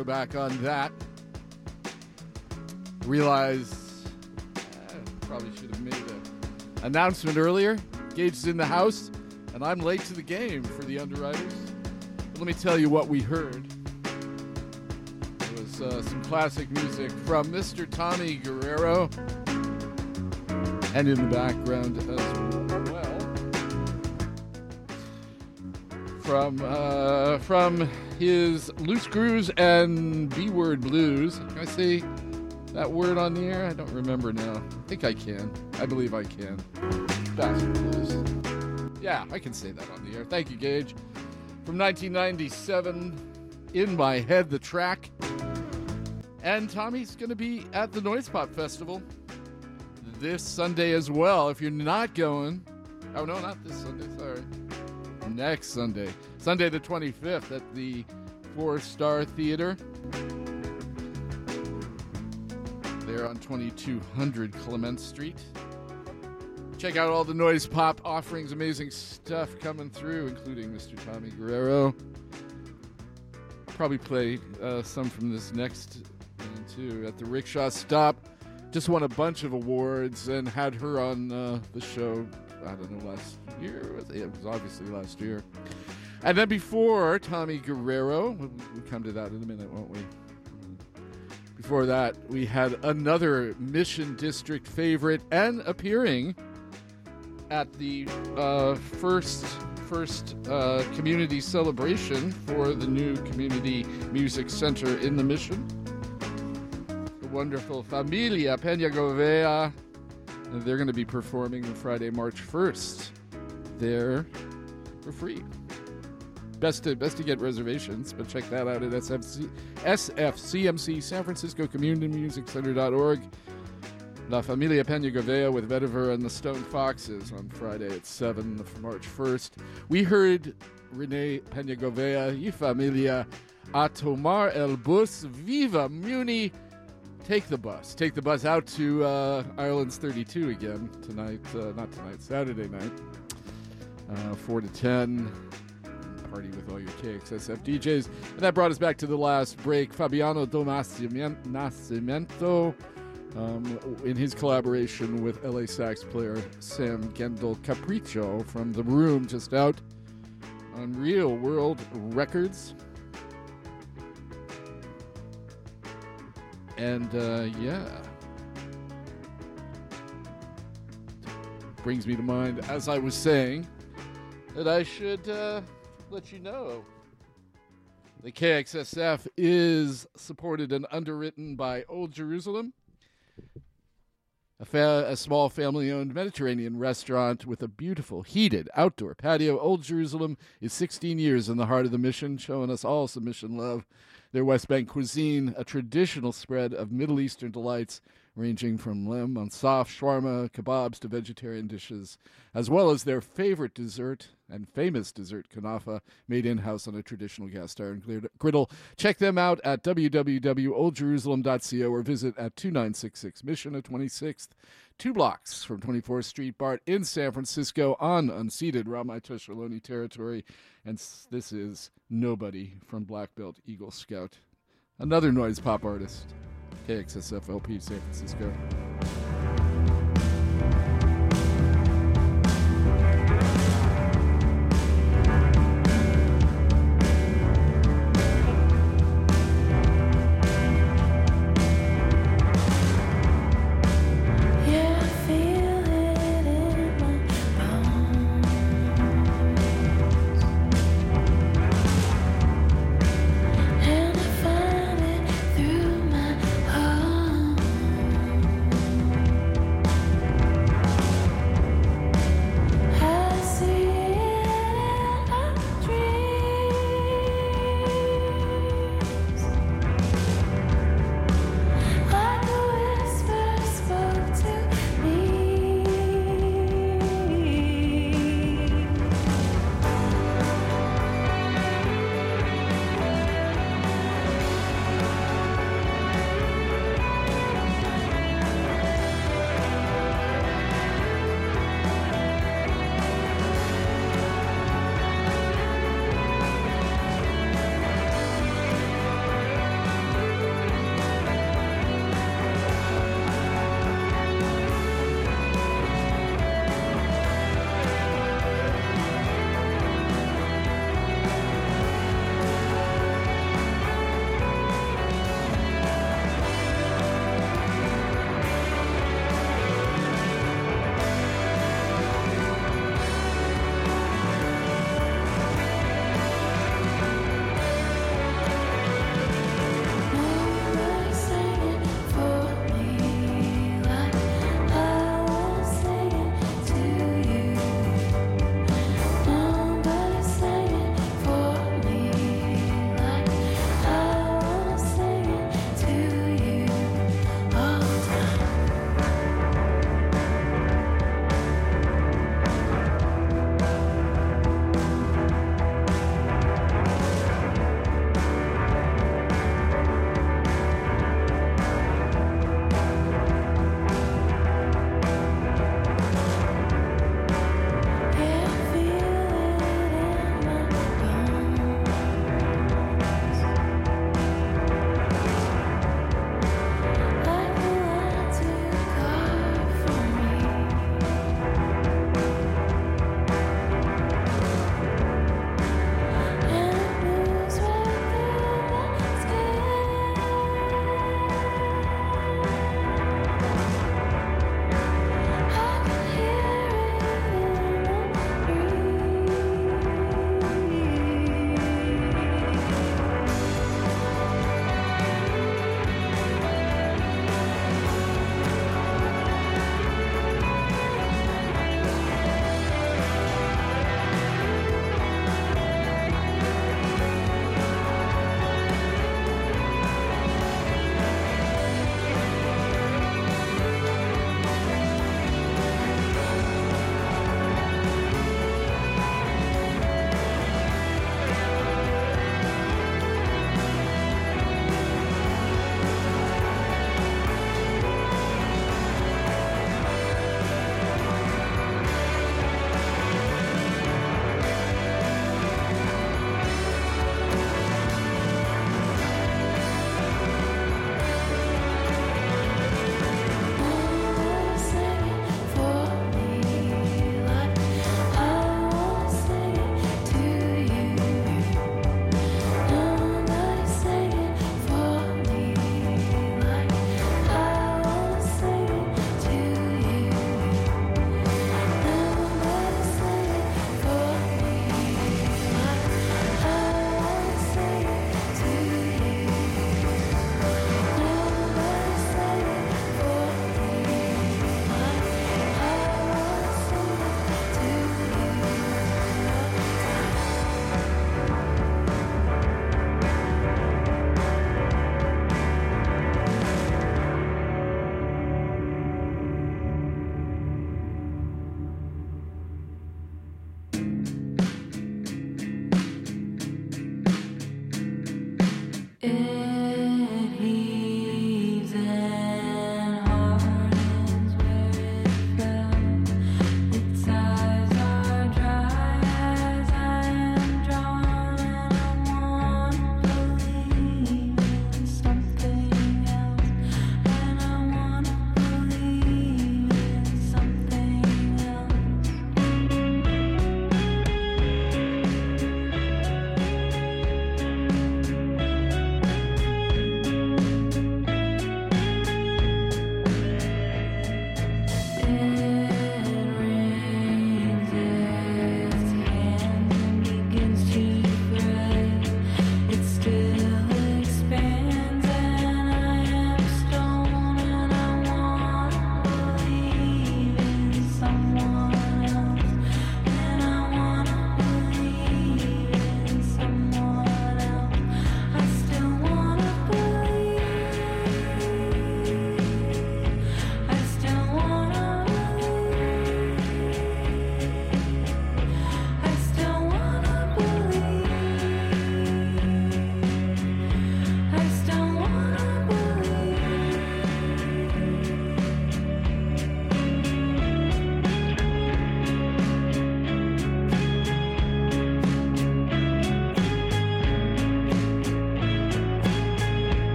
Go back on that. Realize I probably should have made an announcement earlier. Gage is in the house, and I'm late to the game for the underwriters. But let me tell you what we heard. It was uh, some classic music from Mr. Tommy Guerrero, and in the background as well from uh, from his Loose Grooves and B Word Blues. Can I say that word on the air? I don't remember now. I think I can. I believe I can. Bastard Blues. Yeah, I can say that on the air. Thank you, Gage. From 1997, In My Head, the track. And Tommy's going to be at the Noise Pop Festival this Sunday as well. If you're not going, oh no, not this Sunday, sorry. Next Sunday, Sunday the 25th at the Four Star Theater. There on 2200 Clement Street. Check out all the Noise Pop offerings, amazing stuff coming through, including Mr. Tommy Guerrero. Probably play uh, some from this next one too at the Rickshaw Stop. Just won a bunch of awards and had her on uh, the show. I don't know last year. It was obviously last year. And then before Tommy Guerrero, we'll come to that in a minute, won't we? Before that, we had another Mission District favorite and appearing at the uh, first first uh, community celebration for the new community music center in the Mission. The wonderful Familia Peña Govea. And they're going to be performing on Friday, March 1st. There for free. Best to best to get reservations, but check that out at SFC, SFCMC San Francisco Community Music Center.org. La Familia Peña Govea with Vetiver and the Stone Foxes on Friday at 7 of March 1st. We heard Renee Peña Govea, y familia, a tomar el bus, viva Muni. Take the bus. Take the bus out to uh, Ireland's 32 again tonight. Uh, not tonight, Saturday night. Uh, 4 to 10 party with all your KXSF DJs. And that brought us back to the last break. Fabiano Do Nascimento, um, in his collaboration with LA sax player Sam Gendel Capriccio from The Room, just out on Real World Records. And uh, yeah. Brings me to mind, as I was saying, that I should uh, let you know. The KXSF is supported and underwritten by Old Jerusalem, a, fa- a small family owned Mediterranean restaurant with a beautiful heated outdoor patio. Old Jerusalem is 16 years in the heart of the mission, showing us all submission love. Their West Bank cuisine, a traditional spread of Middle Eastern delights ranging from lamb on soft shawarma, kebabs to vegetarian dishes, as well as their favorite dessert and famous dessert kanafa made in-house on a traditional cast iron grid- griddle. Check them out at www.oldjerusalem.co or visit at 2966 Mission at 26th, two blocks from 24th Street BART in San Francisco on unceded Ramaytush Ohlone territory. And this is Nobody from Black Belt Eagle Scout, another noise pop artist. KXSF LP San Francisco.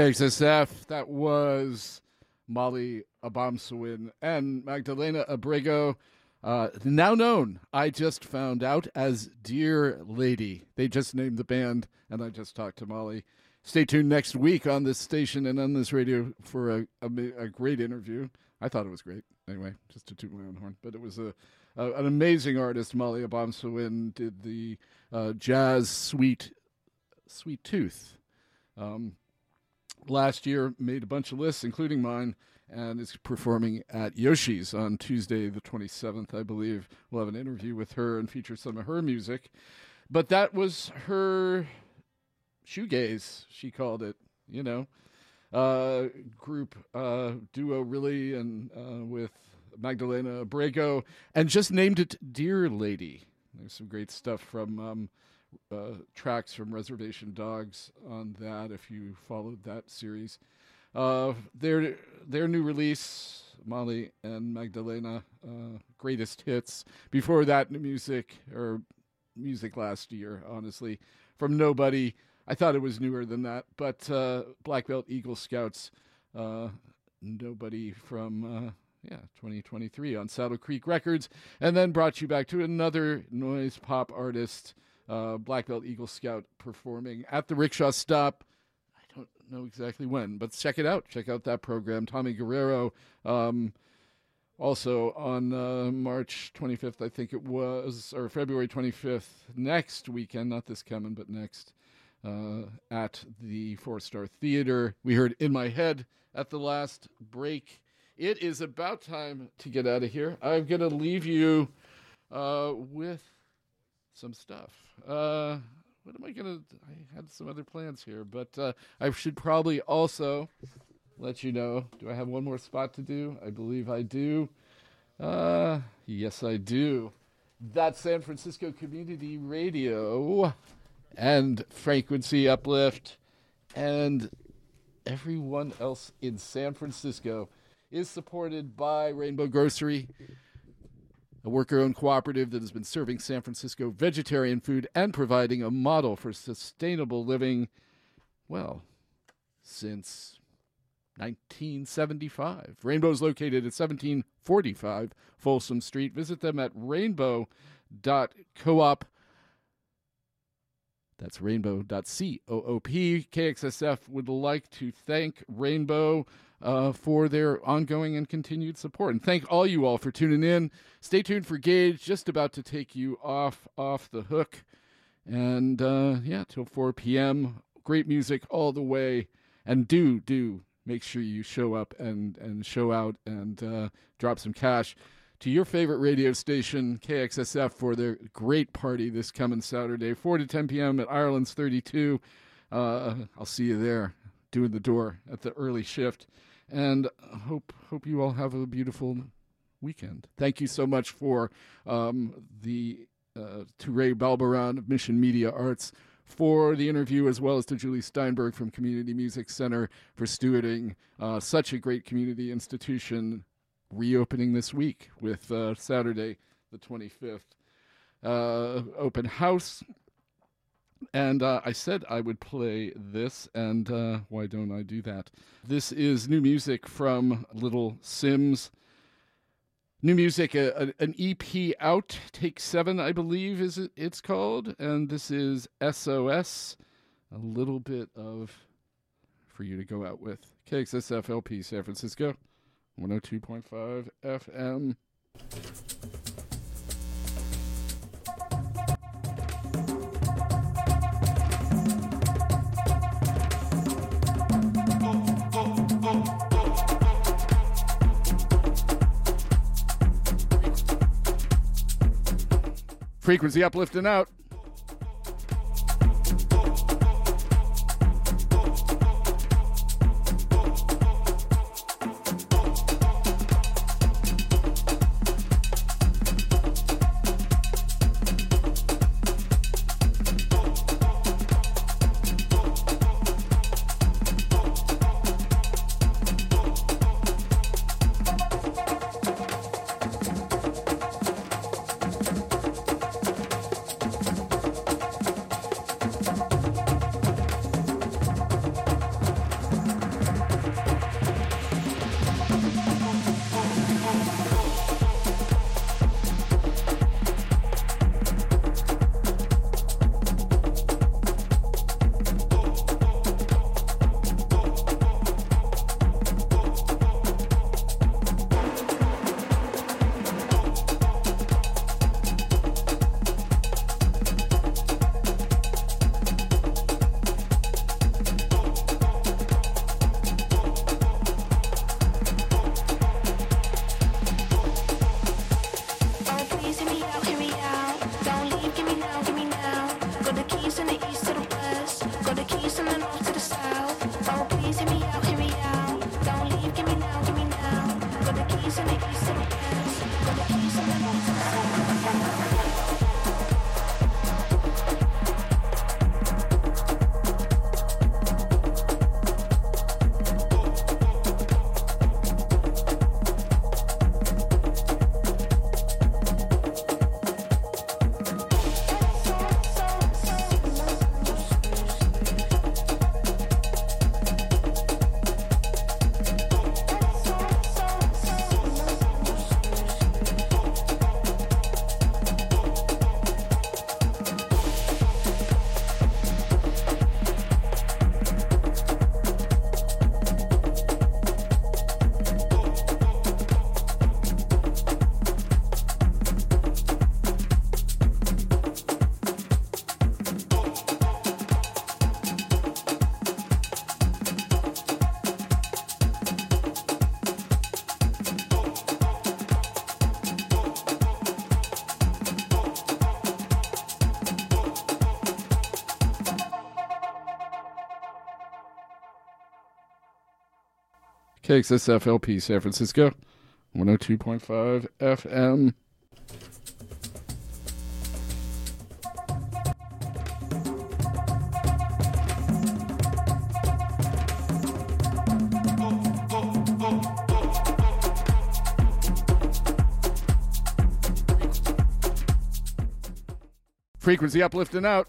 KXSF, that was Mali Obomsawin and Magdalena Abrego, uh, now known, I just found out, as Dear Lady. They just named the band, and I just talked to Molly. Stay tuned next week on this station and on this radio for a, a, a great interview. I thought it was great. Anyway, just to toot my own horn. But it was a, a an amazing artist. Mali Obomsawin did the uh, jazz sweet, sweet tooth. Um, last year made a bunch of lists, including mine, and is performing at Yoshi's on Tuesday, the 27th, I believe. We'll have an interview with her and feature some of her music. But that was her shoegaze, she called it, you know. Uh, group uh, duo, really, and uh, with Magdalena Abrego, and just named it Dear Lady. There's some great stuff from um, uh, tracks from Reservation Dogs on that. If you followed that series, uh, their their new release, Mali and Magdalena, uh, greatest hits. Before that, music or music last year, honestly, from nobody. I thought it was newer than that, but uh, Black Belt Eagle Scouts, uh, nobody from uh, yeah 2023 on Saddle Creek Records, and then brought you back to another noise pop artist, uh, Black Belt Eagle Scout performing at the Rickshaw Stop. I don't know exactly when, but check it out. Check out that program. Tommy Guerrero. Um, also on uh, March 25th, I think it was, or February 25th, next weekend, not this coming, but next, uh, at the Four Star Theater. We heard In My Head at the last break. it is about time to get out of here. I'm going to leave you uh, with some stuff. Uh, what am I to? I had some other plans here, but uh, I should probably also let you know. Do I have one more spot to do? I believe I do. Uh, yes, I do. That San Francisco Community Radio and Frequency Uplift and everyone else in San Francisco is supported by Rainbow Grocery, a worker owned cooperative that has been serving San Francisco vegetarian food and providing a model for sustainable living, well, since 1975. Rainbow is located at 1745 Folsom Street. Visit them at rainbow.coop. That's rainbow.coop. KXSF would like to thank Rainbow uh, for their ongoing and continued support. And thank all you all for tuning in. Stay tuned for Gage, just about to take you off off the hook. And uh, yeah, till 4 p.m. Great music all the way. And do, do make sure you show up and, and show out and uh, drop some cash to your favorite radio station, KXSF, for their great party this coming Saturday, 4 to 10 p.m. at Ireland's 32. Uh, I'll see you there doing the door at the early shift. And hope hope you all have a beautiful weekend. Thank you so much for um, the uh, to Ray Balberan of Mission Media Arts for the interview, as well as to Julie Steinberg from Community Music Center for stewarding uh, such a great community institution reopening this week with uh, Saturday, the 25th. Uh, open house. And uh, I said I would play this, and uh, why don't I do that? This is new music from Little Simz. New music, a, a, an EP out, Take Seven, I believe, is it, it's called, and this is SOS. A little bit of for you to go out with. KXSFLP San Francisco, 102.5 FM. Frequency uplifting out. KXSF LP San Francisco, 102.5 FM. Frequency uplifting out.